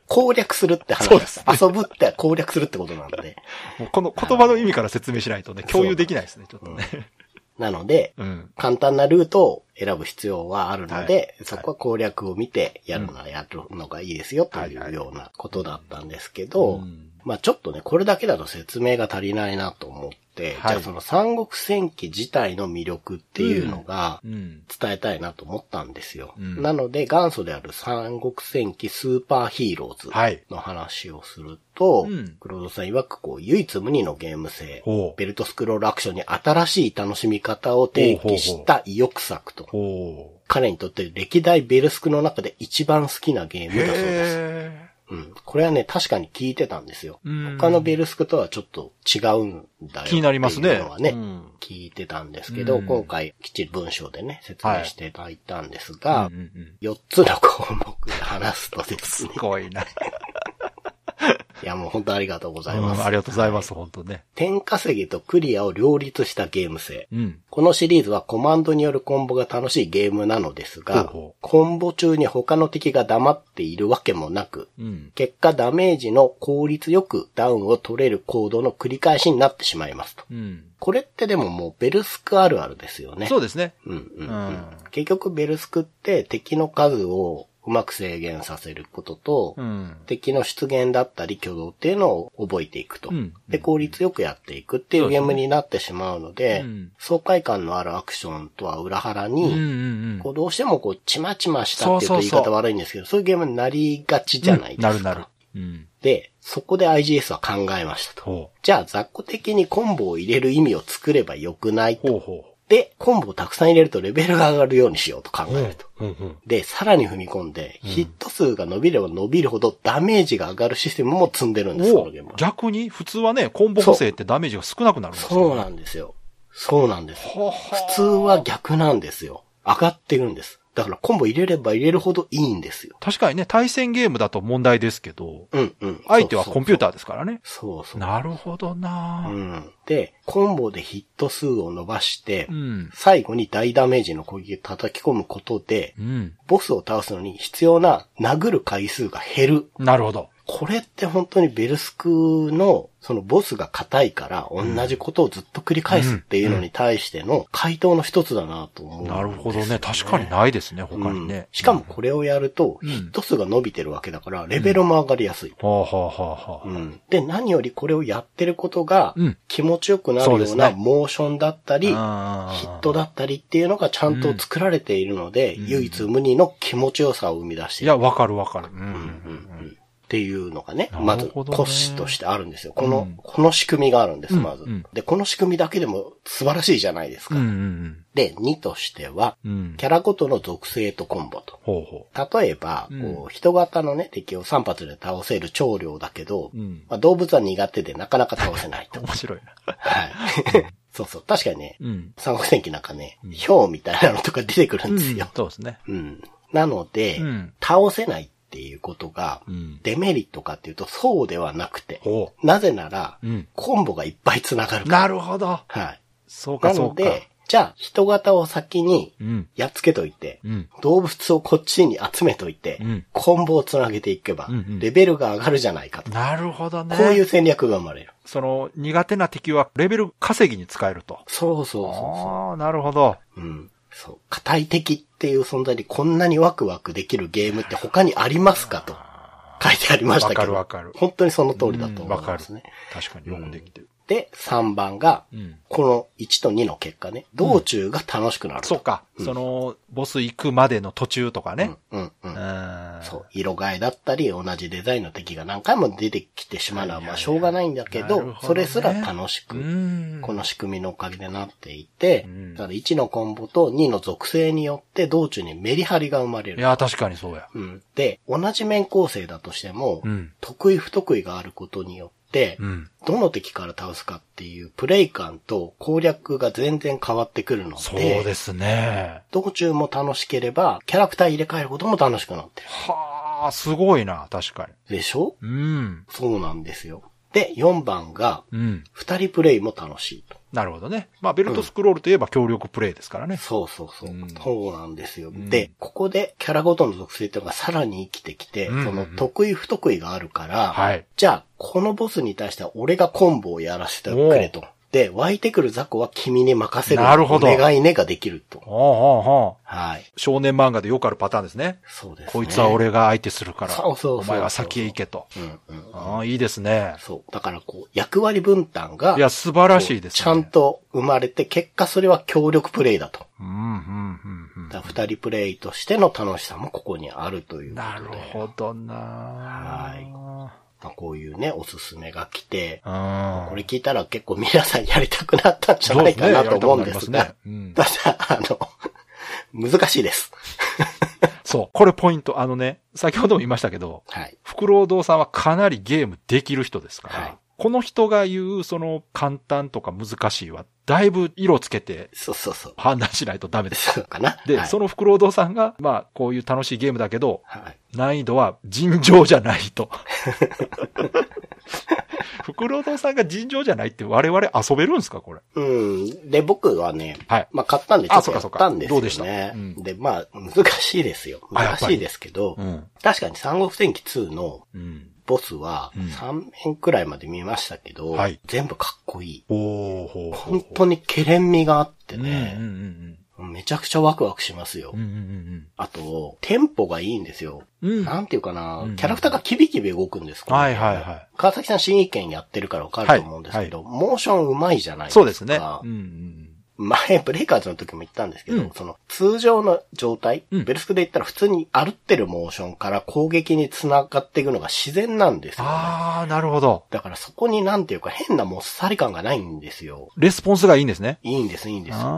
攻略するって話。ですね。遊ぶって攻略するってことなんで。もうこの言葉の意味から説明しないとね、共有できないですね、ちょっとね。なので、うん。簡単なルートを選ぶ必要はあるので、はい。そこは攻略を見てやるのはやるのがいいですよというようなことだったんですけど、うんまあちょっとね、これだけだと説明が足りないなと思って、はいじゃあその三国戦記自体の魅力っていうのがうん。伝えたいなと思ったんですよ。うんなので元祖である三国戦記スーパーヒーローズはいの話をすると、うん黒田さん曰くこう唯一無二のゲーム性、ベルトスクロールアクションに新しい楽しみ方を提起した意欲作と。彼にとって歴代ベルスクの中で一番好きなゲームだそうです。へうん。これはね、確かに聞いてたんですよ。うん他のベルスクとはちょっと違うんだよ。気になりますねはね、うん聞いてたんですけど、うん今回きっちり文章でね、説明していただいたんですが、うんうんうん4つの項目で話すとですすね。ごいな。いや、もう本当ありがとうございうんます。ありがとうございます、本当ね。点稼ぎとクリアを両立したゲーム性。うん。このシリーズはコマンドによるコンボが楽しいゲームなのですが、ほうほうコンボ中に他の敵が黙っているわけもなく、うん。結果ダメージの効率よくダウンを取れるコードの繰り返しになってしまいますと。うん。これってでももうベルスクあるあるですよね。そうですね。うんうんうんうん結局ベルスクって敵の数をうまく制限させることと、うん。敵の出現だったり挙動っていうのを覚えていくと。うんで、効率よくやっていくっていうゲームになってしまうので、うん爽快感のあるアクションとは裏腹うんに、うんうん。こうどうしてもこう、ちまちましたっていうと言い方悪いんですけど、そういうゲームになりがちじゃないですか。うんなるなる。うん。で、そこで IGS は考えましたと。ほじゃあ、雑魚的にコンボを入れる意味を作ればよくないうと。ほうほで、コンボをたくさん入れるとレベルが上がるようにしようと考えると。う。うんうん。で、さらに踏み込んで、ヒット数が伸びれば伸びるほどダメージが上がるシステムも積んでるんです、このゲームは。逆に、普通はね、コンボ補正ってダメージが少なくなるんですよ。そうなんですよ。そうなんです。普通は逆なんですよ。上がってるんです。だからコンボ入れれば入れるほどいいんですよ。確かにね、対戦ゲームだと問題ですけど、うんうん。相手はコンピューター。ーですからね。そうそう。なるほどなうん。で、コンボでヒット数を伸ばして、うん。最後に大ダメージの攻撃を叩き込むことで、うん。ボスを倒すのに必要な殴る回数が減る。なるほど。これって本当にベルスクの、そのボスが硬いから同じことをずっと繰り返すっていうのに対しての回答の一つだなと思うんですよ、なるほどね。確かにないですね、他にね。うんしかもこれをやると、うんヒット数が伸びてるわけだから、レベルも上がりやすい。はあはあはあはあ。うんで、何よりこれをやってることがうん、気持ちよくなるようなモーションだったり、ヒットだったりっていうのがちゃんと作られているので、うん唯一無二の気持ちよさを生み出している。いや、わかるわかる。うん。うんうんうんっていうのがね、まず骨子としてあるんですよ。この、うんこの仕組みがあるんです、うんまずうん。で、この仕組みだけでも素晴らしいじゃないですか。うんうんで、2としては。キャラごとの属性とコンボと。ほうほ例えば、うんこう、人型のね、敵を3発で倒せる長量だけど。まあ、動物は苦手でなかなか倒せないと。面白いな。はい。そうそう。確かにね、うん。三国戦記なんかね、氷みたいなのとか出てくるんですよ。そうですね。うん。なので、うん倒せないっていうことが、うん。デメリットかっていうと、そうではなくて、ほなぜなら。コンボがいっぱい繋がるから。なるほど。はい。そうか、なそうか。ので、じゃあ、人型を先にうん。やっつけといて、うん。動物をこっちに集めといて、うんコンボをつなげていけば、レベルが上がるじゃないかと。なるほどね。こういう戦略が生まれる。その、苦手な敵はレベル稼ぎに使えると。そうそうそうそああ、なるほど。う。うん。そう。硬い敵っていう存在にこんなにワクワクできるゲームって他にありますかと書いてありましたけど。わかるわかる本当にその通りだと思うんわかるいますね。。確かによくできてる。で、3番が、うん。この1と2の結果ね、道中が楽しくなると。そうか。その、ボス行くまでの途中とかね。うん、うん、うん。うん。そう、色替えだったり、同じデザインの敵が何回も出てきてしまうのは、まあ、しょうがないんだけどそれすら楽しうく、ん。この仕組みのおかげでなっていてうん、だから1のコンボと2の属性によって道中にメリハリが生まれる。いや、確かにそうや。うん。で、同じ面構成だとしても、うん得意不得意があることによって、うん。どの敵から倒すかっていうプレイ感と攻略が全然変わってくるので、そうですね。道中も楽しければ、キャラクター入れ替えることも楽しくなってる。はあ、すごいな、確かでしょ？に。うん。そうなんですよ。で、4番が、うん。二人プレイも楽しいと。なるほどね。まあ、ベルトスクロールといえば協力プレイですからね。そうそうそう。うんそうなんですよ。んで、ここでキャラごとの属性っていうのがさらに生きてきて、うんその得意不得意があるから、はいじゃあ、このボスに対しては俺がコンボをやらせてくれと。で、湧いてくる雑魚は君に任せる。なるほどお願いねができると。ほうほう。はい。少年漫画でよくあるパターンですね。そうですね。こいつは俺が相手するから。そうそうそうお前は先へ行けと。うんうん。ああ、いいですね。そう。だからこう、役割分担が、いや、素晴らしいですね。ちゃん。と生まれて、結果それは協力プレイだと。うん、うん、うん、うん。だ二人プレイとしての楽しさもここにあるという。なるほどなはいまあ、こういうね、おすすめが来て、うん。これ聞いたら結構皆さんやりたくなったんじゃないかなと思うんですがねやりたくなりますね、ただ、あの、難しいです。そう。これポイント。あのね、先ほども言いましたけど、はい。フクロウ堂さんはかなりゲームできる人ですから、はいこの人が言う、その、簡単とか難しいは、だいぶ色つけてそうそうそう。判断しないとダメです。そうかな。で、はい、そのフクロウ堂さんが、まあ、こういう楽しいゲームだけど、はい。難易度は尋常じゃないと。フクロウ堂さんが尋常じゃないって我々遊べるんですかこれ？うん。で、僕はね、はいまあ買ったんでちょっとやっあそうかそうかたんですよね。どうでした？うんで、まあ、難しいですよ。難しいですけど、ん。確かに三国戦記2のうん。ボスはうん3面くらいまで見ましたけど、はい全部かっこいい。本当にケレン味があってうんうんね、うんめちゃくちゃワクワクしますよ。うん。うんうんあと、テンポがいいんですよ。うんうん。なんていうかな、うんキャラクターがキビキビ動くんですこのはいはいはい。川崎さん新意見やってるからわかると思うんですけど、モーション上手いじゃないですか。そうですね。うんうん前、ブレイカーズの時も言ったんですけど、うんその、通常の状態、うんベルスクで言ったら普通に歩ってるモーションから攻撃に繋がっていくのが自然なんですよ、ね。あー、なるほど。だからそこになんていうか変なもっさり感がないんですよ。レスポンスがいいんですね。いいんです、いいんです。だか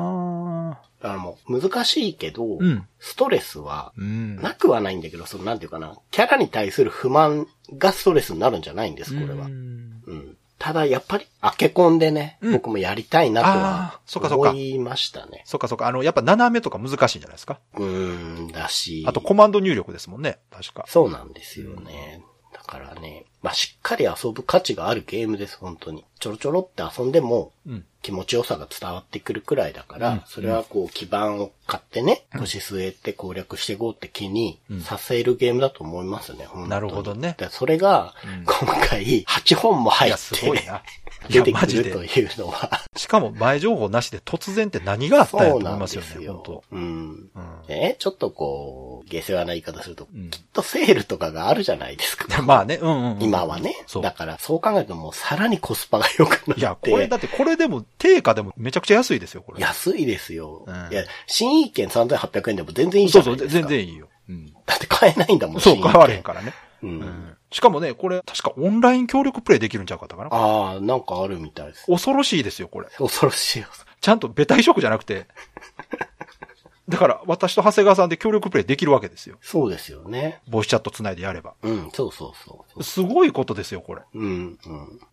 あらもう難しいけど、うんストレスは。なくはないんだけど、そのなんていうかな、キャラに対する不満がストレスになるんじゃないんです、これは。ううんん。ただやっぱり、開け込んでね、うん僕もやりたいなとあはーそっかそっか思いましたね。そっかそっか。あの、やっぱ斜めとか難しいんじゃないですか。うーん、だし。あとコマンド入力ですもんね。確か。そうなんですよね。だからね、まあ、しっかり遊ぶ価値があるゲームです、本当に。ちょろちょろって遊んでも、うん。気持ちよさが伝わってくるくらいだから、うんそれはこう基盤を買ってね、腰据えて攻略していこうって気にさせるゲームだと思いますね、本当になるほどねでそれが、うん今回8本も入って、な。出てくるというのは、しかも前情報なしで突然って何があったんやとそうなん思いますよね、ですよ本当。うん。うんね、ちょっとこう、下世話な言い方すると、うんきっとセールとかがあるじゃないですか。まあね、うんうんうん。今はね。そうだから、そう考えるともうさらにコスパが良くなって。いや、これだってこれでも定価でもめちゃくちゃ安いですよ、これ。安いですよ。うんいや、新意見3800円でも全然いいじそうそう、ゃないですか。全然いいよ。うん。だって買えないんだもん、そう、買われへんからね。うん。うん。しかもね、これ、確かオンライン協力プレイできるんちゃうかったかな。ああ、なんかあるみたいです。恐ろしいですよ、これ。恐ろしいよ。ちゃんとベタ移植じゃなくて。だから、私と長谷川さんで協力プレイできるわけですよ。そうですよね。ボイスチャットつないでやれば。うん、そうそうそう。すごいことですよ、これ。うん、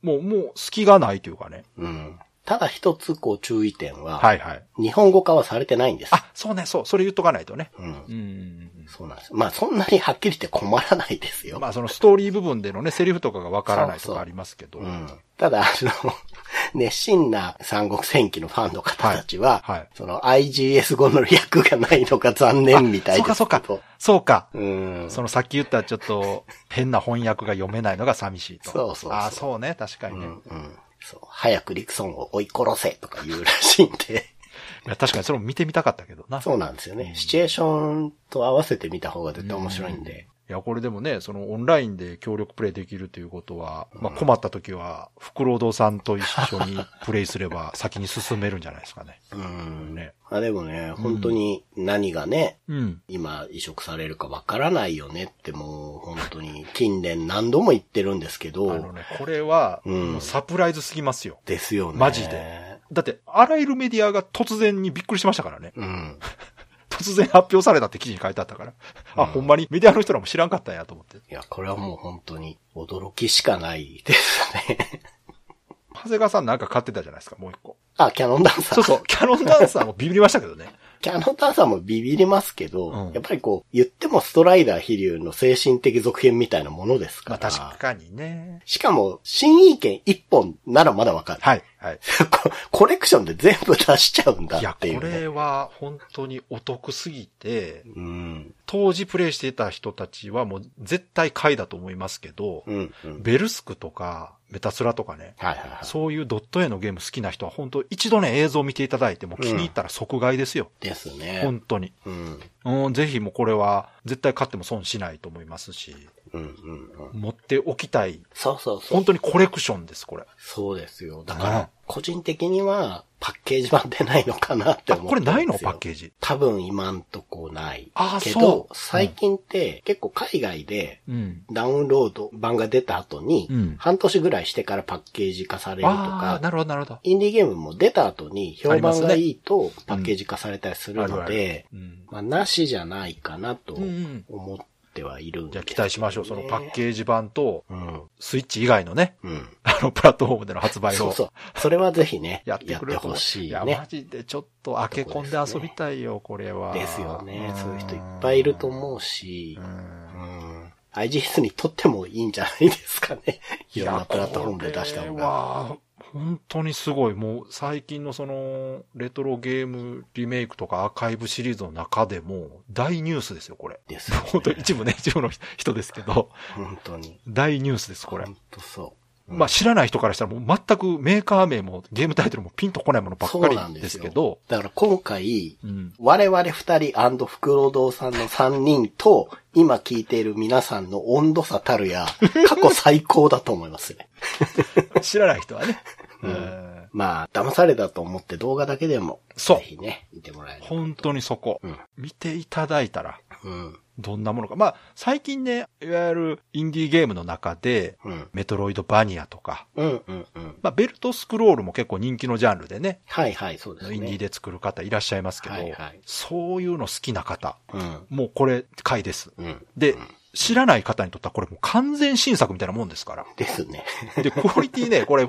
もう、もう、隙がないというかね。うん、うん。ただ一つ、こう、注意点は、はいはい。日本語化はされてないんです。あ、そうね、そう、それ言っとかないとね。うん。うん。そうなんです。まあ、そんなにはっきりして困らないですよ。まあ、そのストーリー部分でのね、セリフとかがわからないとかありますけど。うん。ただ、あの、熱心な三国戦記のファンの方たちは、はいはいその IGS 語の略がないのが残念みたいです。そうか、そうか。そうか。うん。そのさっき言ったちょっと変な翻訳が読めないのが寂しいと。そうそうそうあそうね、確かにね。うん、うん。そう。早くリクソンを追い殺せとか言うらしいんで。いや確かにそれも見てみたかったけどな。そうなんですよね。シチュエーションと合わせて見た方が絶対面白いんで。いや、これでもね、そのオンラインで協力プレイできるということは、まあ困った時は、フクロウドさんと一緒にプレイすれば 先に進めるんじゃないですかね。うん。ね。あでもね、本当に何がね、うん。今移植されるかわからないよねってもう本当に近年何度も言ってるんですけあどの、ね、これは、うんサプライズすぎますよ。ですよね。マジで。だって、あらゆるメディアが突然にびっくりしましたからね。うん。突然発表されたって記事に書いてあったから。あ、ほんまに？メディアの人らも知らんかったんやと思って。いや、これはもう本当に驚きしかないですね。長谷川さんなんか買ってたじゃないですか、もう一個。あ、キャノンダンサー。そうそう、キャノンダンサーもビビりましたけどね。キャノンダンサーもビビりますけど、うんやっぱりこう、言ってもストライダー飛竜の精神的続編みたいなものですかまあら。確かにね。しかも、新意見一本ならまだわかる。はい、はい。こ コレクションで全部出しちゃうんだいや、こっていう、ね。れは本当にお得すぎて、うん。当時プレイしていた人たちはもう絶対買いだと思いますけど、うん。うん。ベルスクとか、メタスラとかね、はいはいはい。そういうドット絵のゲーム好きな人は本当一度ね映像を見ていただいても気に入ったら即買いですよ。ですね。本当に。うん。うん、ぜひもうこれは絶対買っても損しないと思いますし、うんうんうん。持っておきたい。そうそうそう本。当にコレクションです、これ。そうですよ。だかうんら、個人的には、パッケージ版出ないのかなってあ、思ってこれないのパッケージ？多分今んとこない。あそうけど、最近って結構海外でうん。ダウンロード版が出た後にうん、半年ぐらいしてからパッケージ化されるとああ、か、なるほど、なるほど。インディーゲームも出た後に評判がいいとパッケージ化されたりするので、うん。まあ、なしじゃないかなとうんうん思ってはいるんじゃあ期待しましょう。そのパッケージ版と、うん。スイッチ以外のね、うん。あの、プラットフォームでの発売を。そうそう。それはぜひね、ややってほしいいや、マね。ジでちょっと開け込んで遊びたいよ、これは。ですよね。んそういう人いっぱいいると思うしう、んうん。IGS にとってもいいんじゃないですかね。いろんなプラットフォームで出した方が。は、本当にすごい。もう最近のその、レトロゲームリメイクとかアーカイブシリーズの中でも、大ニュースですよ、これ。ですよね。本当に一部ね、一部の人ですけど、本当に。大ニュースです、これ。本当そう。まあ知らない人からしたらもう全くメーカー名もゲームタイトルもピンとこないものばっかそうなりでんですけど、だから今回、うん。我々二人福労堂さんの三人と、今聞いている皆さんの温度差たるや、過去最高だと思いますね。知らない人はね。まあ、騙されたと思って動画だけでも、そうぜひね、見てもらえる。本当にそこ。うん。見ていただいたら、うん。どんなものか。まあ、最近ね、いわゆるインディーゲームの中で、うん。メトロイドバニアとか、うん、うん、うん。まあ、ベルトスクロールも結構人気のジャンルでね、はいはい、そうですね。インディーで作る方いらっしゃいますけど、はいはいそういうの好きな方、うん。もうこれ、買いです。うん。で、うん知らない方にとってはこれもう完全新作みたいなもんですから。ですね。で、クオリティね、これ、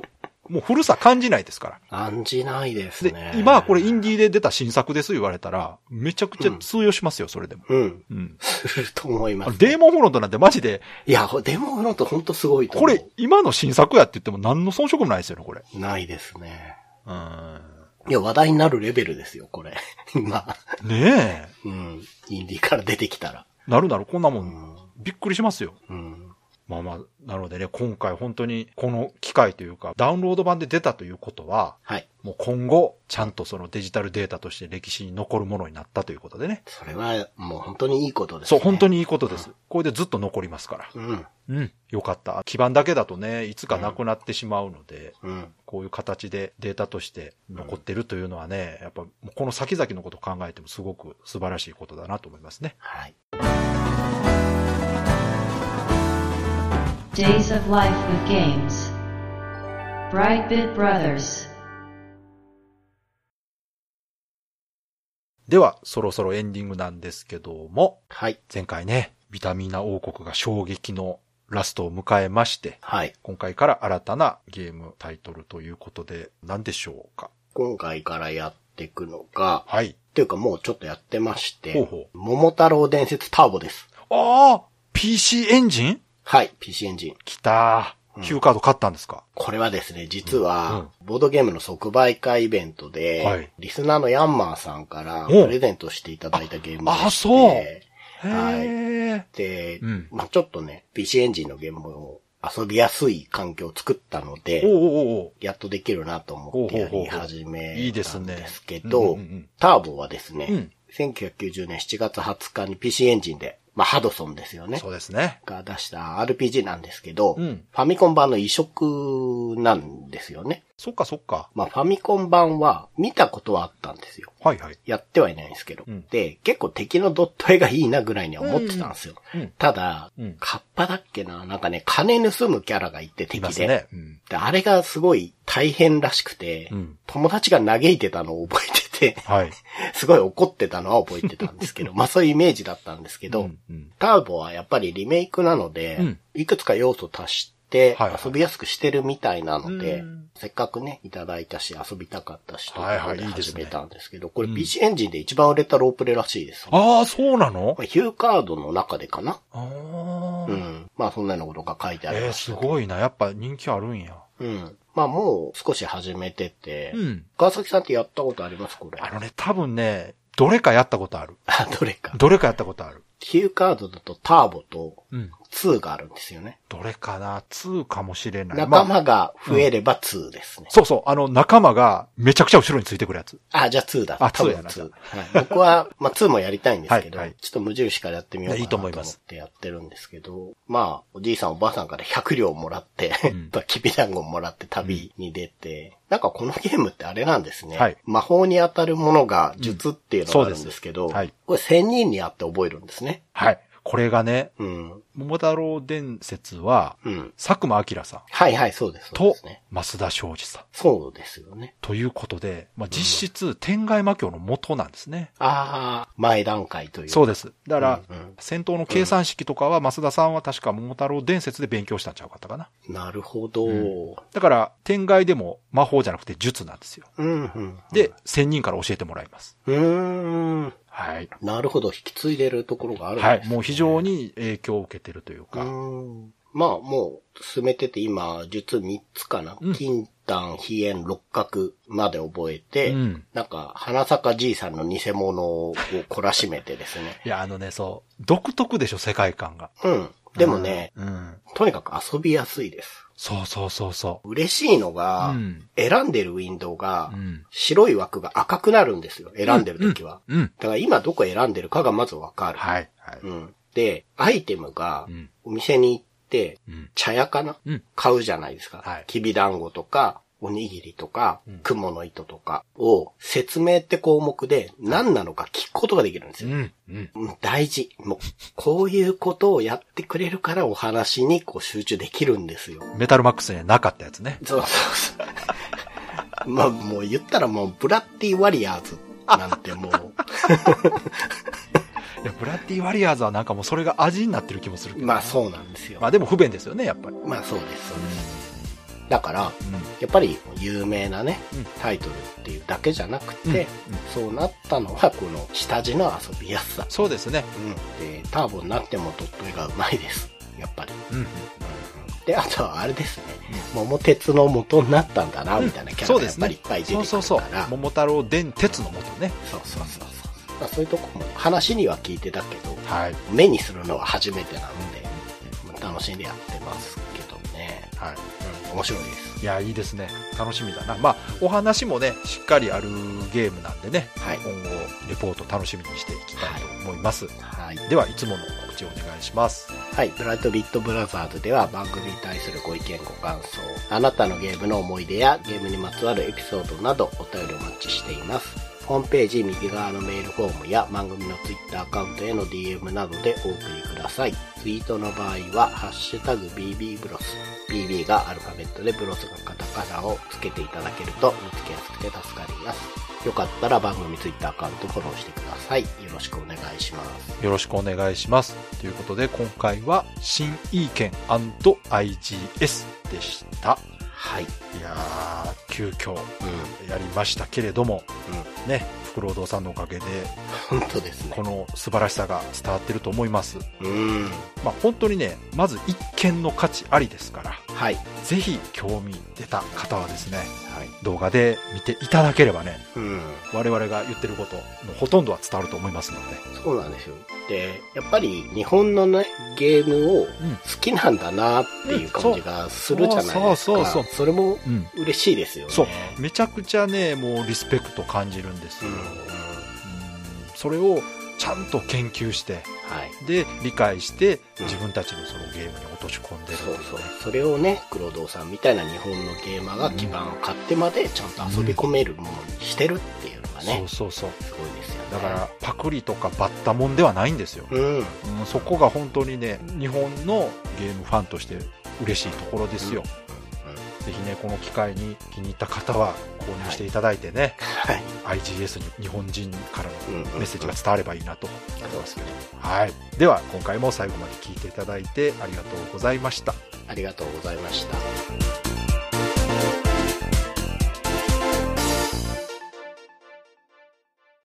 もう古さ感じないですから。感じないですでね。、今はこれインディーで出た新作です言われたら、めちゃくちゃ通用しますよ、それでも。うん。うん。すると思います。あのデーモンフロントなんてマジで、いや、デモフロントほんとすごいと思う。これ、今の新作やって言っても何の遜色もないですよね、これ。ないですね。うん。いや、話題になるレベルですよ、これ。今。ねえ。うん。インディーから出てきたら。なるなる、こんなも、うんん。びっくりしますよ。うん。まあまあ、なのでね、今回本当にこの機会というか、ダウンロード版で出たということは、はい。もう今後、ちゃんとそのデジタルデータとして歴史に残るものになったということでね。それは、もう本当にいいことです、そう、ね。本当にいいことです。これでずっと残りますから。うん。うん。よかった。基盤だけだとね、いつかなくなってしまうので、うん。こういう形でデータとして残ってるというのはね、やっぱこの先々のことを考えてもすごく素晴らしいことだなと思いますね。はい。Days of Life with Games. Brightbit Brothers. では、そろそろエンディングなんですけども、はい。前回ね、ビタミナ王国が衝撃のラストを迎えまして、はい。今回から新たなゲームタイトルということで、何でしょうか？今回からやっていくのが、はい。っていうかもうちょっとやってまして、ほうほ桃太郎伝説ターボです。ああ !PC エンジン？はい。PC エンジン。来たー。Q カード買ったんですか、これはですね、実は、うん。うんボードゲームの即売会イベントで、はい。リスナーのヤンマーさんからお。プレゼントしていただいたゲームでして。あそう。へへえ。で、うん。まあちょっとね、PC エンジンのゲームを遊びやすい環境を作ったのおで、うおうおう。やっとできるなと思ってやり始めいいでたすねんですけうんどうんうん、ターボはですね、うん。1990年7月20日に PC エンジンでまあ、ハドソンですよねそ。うですね。が出した RPG なんですけど、うんファミコン版の移植なんですよね。そっかそっか。まあ、ファミコン版は見たことはあったんですよ。はいはい。やってはいないんですけど。うんで、結構敵のドット絵がいいなぐらいには思ってたんですよ。うんうんただ、うんカッパだっけな？なんかね、金盗むキャラがいてい敵で。ね。うん。で、あれがすごい大変らしくて、うん友達が嘆いてたのを覚えてて、はい。すごい怒ってたのは覚えてたんですけど、まあそういうイメージだったんですけど、うんうんターボはやっぱりリメイクなので、うんいくつか要素足してはいはい遊びやすくしてるみたいなので、うんせっかくね、いただいたし遊びたかったしとはいはいいうことで始めたんですけど、これ PC エンジンで一番売れたロープレらしいです。ああ、そうなの？まあヒューカードの中でかなああう。ん。まあそんなようなことが書いてありえー、ますごいな。やっぱ人気あるんや。うん。まあもう少し始めてて、うん。川崎さんってやったことあります？これ。あのね、多分ね、どれかやったことある。あ、どれか。どれかやったことある。ヒューカードだとターボとうん。2があるんですよね。どれかな ?2 かもしれない。仲まあ間が増えれば2ですね。そうそう。あの、仲間がめちゃくちゃ後ろについてくるやつ。あ、じゃあ2だ。あ多分2やな2。はい、僕は、まあ2もやりたいんですけど、はいはいちょっと無印からやってみようかないと思ってやってるんですけど、まあ、おじいさんおばあさんから100両もらって、んきびだんごもらって旅に出て、なんかこのゲームってあれなんですね。はい魔法に当たるものが術っていうのがあるんですけど、うんはいこれ1000人に会って覚えるんですね。はい。これがね、うん。桃太郎伝説は、うん。佐久間明さんはいはい、そうです。とね。増田昌司さん。そうですよね。ということで、まあ、実質、天外魔教の元なんですね。ああ、前段階という。そうです。だから、うんうん戦闘の計算式とかは、増田さんは確か桃太郎伝説で勉強したんちゃうかったかな。なるほど。だから、天外でも魔法じゃなくて術なんですよ。うん、うん。で、千人から教えてもらいます。うーん。はい。なるほど。引き継いでるところがあるんですね。はい。もう非常に影響を受けてるといううか。ーん。まあ、もう、進めてて今、術3つかな。うん金丹、飛燕、六角まで覚えて、うんなんか、花坂じいさんの偽物を懲らしめてですね。いや、あのね、そう、独特でしょ、世界観が。うん。でもね、うん。とにかく遊びやすいです。そうそうそうそ嬉しいのが、うん選んでるウィンドウが、うん白い枠が赤くなるんですよ。選んでる時は。う。うん。だから今どこ選んでるかがまずわかる。はい。はい。うん。で、アイテムがうん、お店に行って、うん。茶屋かな、うん買うじゃないですか。はいきびだんごとか、おにぎりとかうん、雲の糸とかを説明って項目で何なのか聞くことができるんですよ。うん。うん。うん大事。もう、こういうことをやってくれるからお話にこう集中できるんですよ。メタルマックスにはなかったやつね。そうそうそう。まあもう言ったらもうブラッディワリアーズなんてもう、いや、ブラッディ・ワリアーズはなんかもうそれが味になってる気もするけど。まあそうなんですよ。まあでも不便ですよね、やっぱり。まあそうです、そうです。だから、うん。やっぱり有名なねうん、タイトルっていうだけじゃなくて、うんうんそうなったのはこの下地の遊びやすさ。そうですね。うん。で、ターボになってもドット絵がうまいです。やっぱり。うん。で、あとはあれですね。桃鉄の元になったんだな、みたいなキャラがやっぱりいっぱい出てくるそうそうそうから。。桃太郎電鉄の元ね。そうそうそうそう。まあそういうとこも話には聞いてたけど、はい。目にするのは初めてなので、楽しんでやってます。はい。うん、面白いです。いや、いいですね。楽しみだな。まあ、お話もね、しっかりあるゲームなんでね、はい今後、レポート楽しみにしていきたいと思います。はい。では、いつもの告知をお願いします。はい。ブライトビットブラザーズでは番組に対するご意見ご感想、あなたのゲームの思い出やゲームにまつわるエピソードなどお便りお待ちしています。ホームページ右側のメールフォームや番組のツイッターアカウントへの DM などでお送りください。ツイートの場合は、ハッシュタグ BB ブロス。BB がアルファベットでブロスがカタカナをつけていただけると見つけやすくて助かります。よかったら番組ツイッターアカウントフォローしてください。よろしくお願いします。よろしくお願いします。ということで、今回は、新イーケン &IGS でした。はい。いやー、急遽うん。やりましたけれども、うん。ね、フクロウドさんのおかげで、本当ですねこ。の素晴らしさが伝わってると思います。うん。まあ、本当にね、まず一見の価値ありですから、はい。ぜひ興味出た方はですね、はい。動画で見ていただければね、うん。我々が言ってることのほとんどは伝わると思いますので。そうなんですよ。で、やっぱり日本のね、ゲームを好きなんだなっていう感じがするじゃないですか。うんそうそうそうそれもうん。嬉しいですよね。そう。めちゃくちゃね、もうリスペクト感じるんですよ。うん。うんそれをちゃんと研究して、ははい。で、理解してうん自分たちのそのゲームに落とし込んでるね。そうそう。それをね、黒道さんみたいな日本のゲーマーが基盤を買ってまでちゃんと遊び込めるものにしてるっていうのがね、そうそうそう。すごいですよね。だから、パクリとかバッタもんではないんですよ。うん。うんそこが本当にね、日本のゲームファンとして嬉しいところですよ。ぜひね、この機会に気に入った方は購入していただいてね、はい。IGS に日本人からのメッセージが伝わればいいなと。はい。では、今回も最後まで聞いていただいてありがとうございました。ありがとうございました。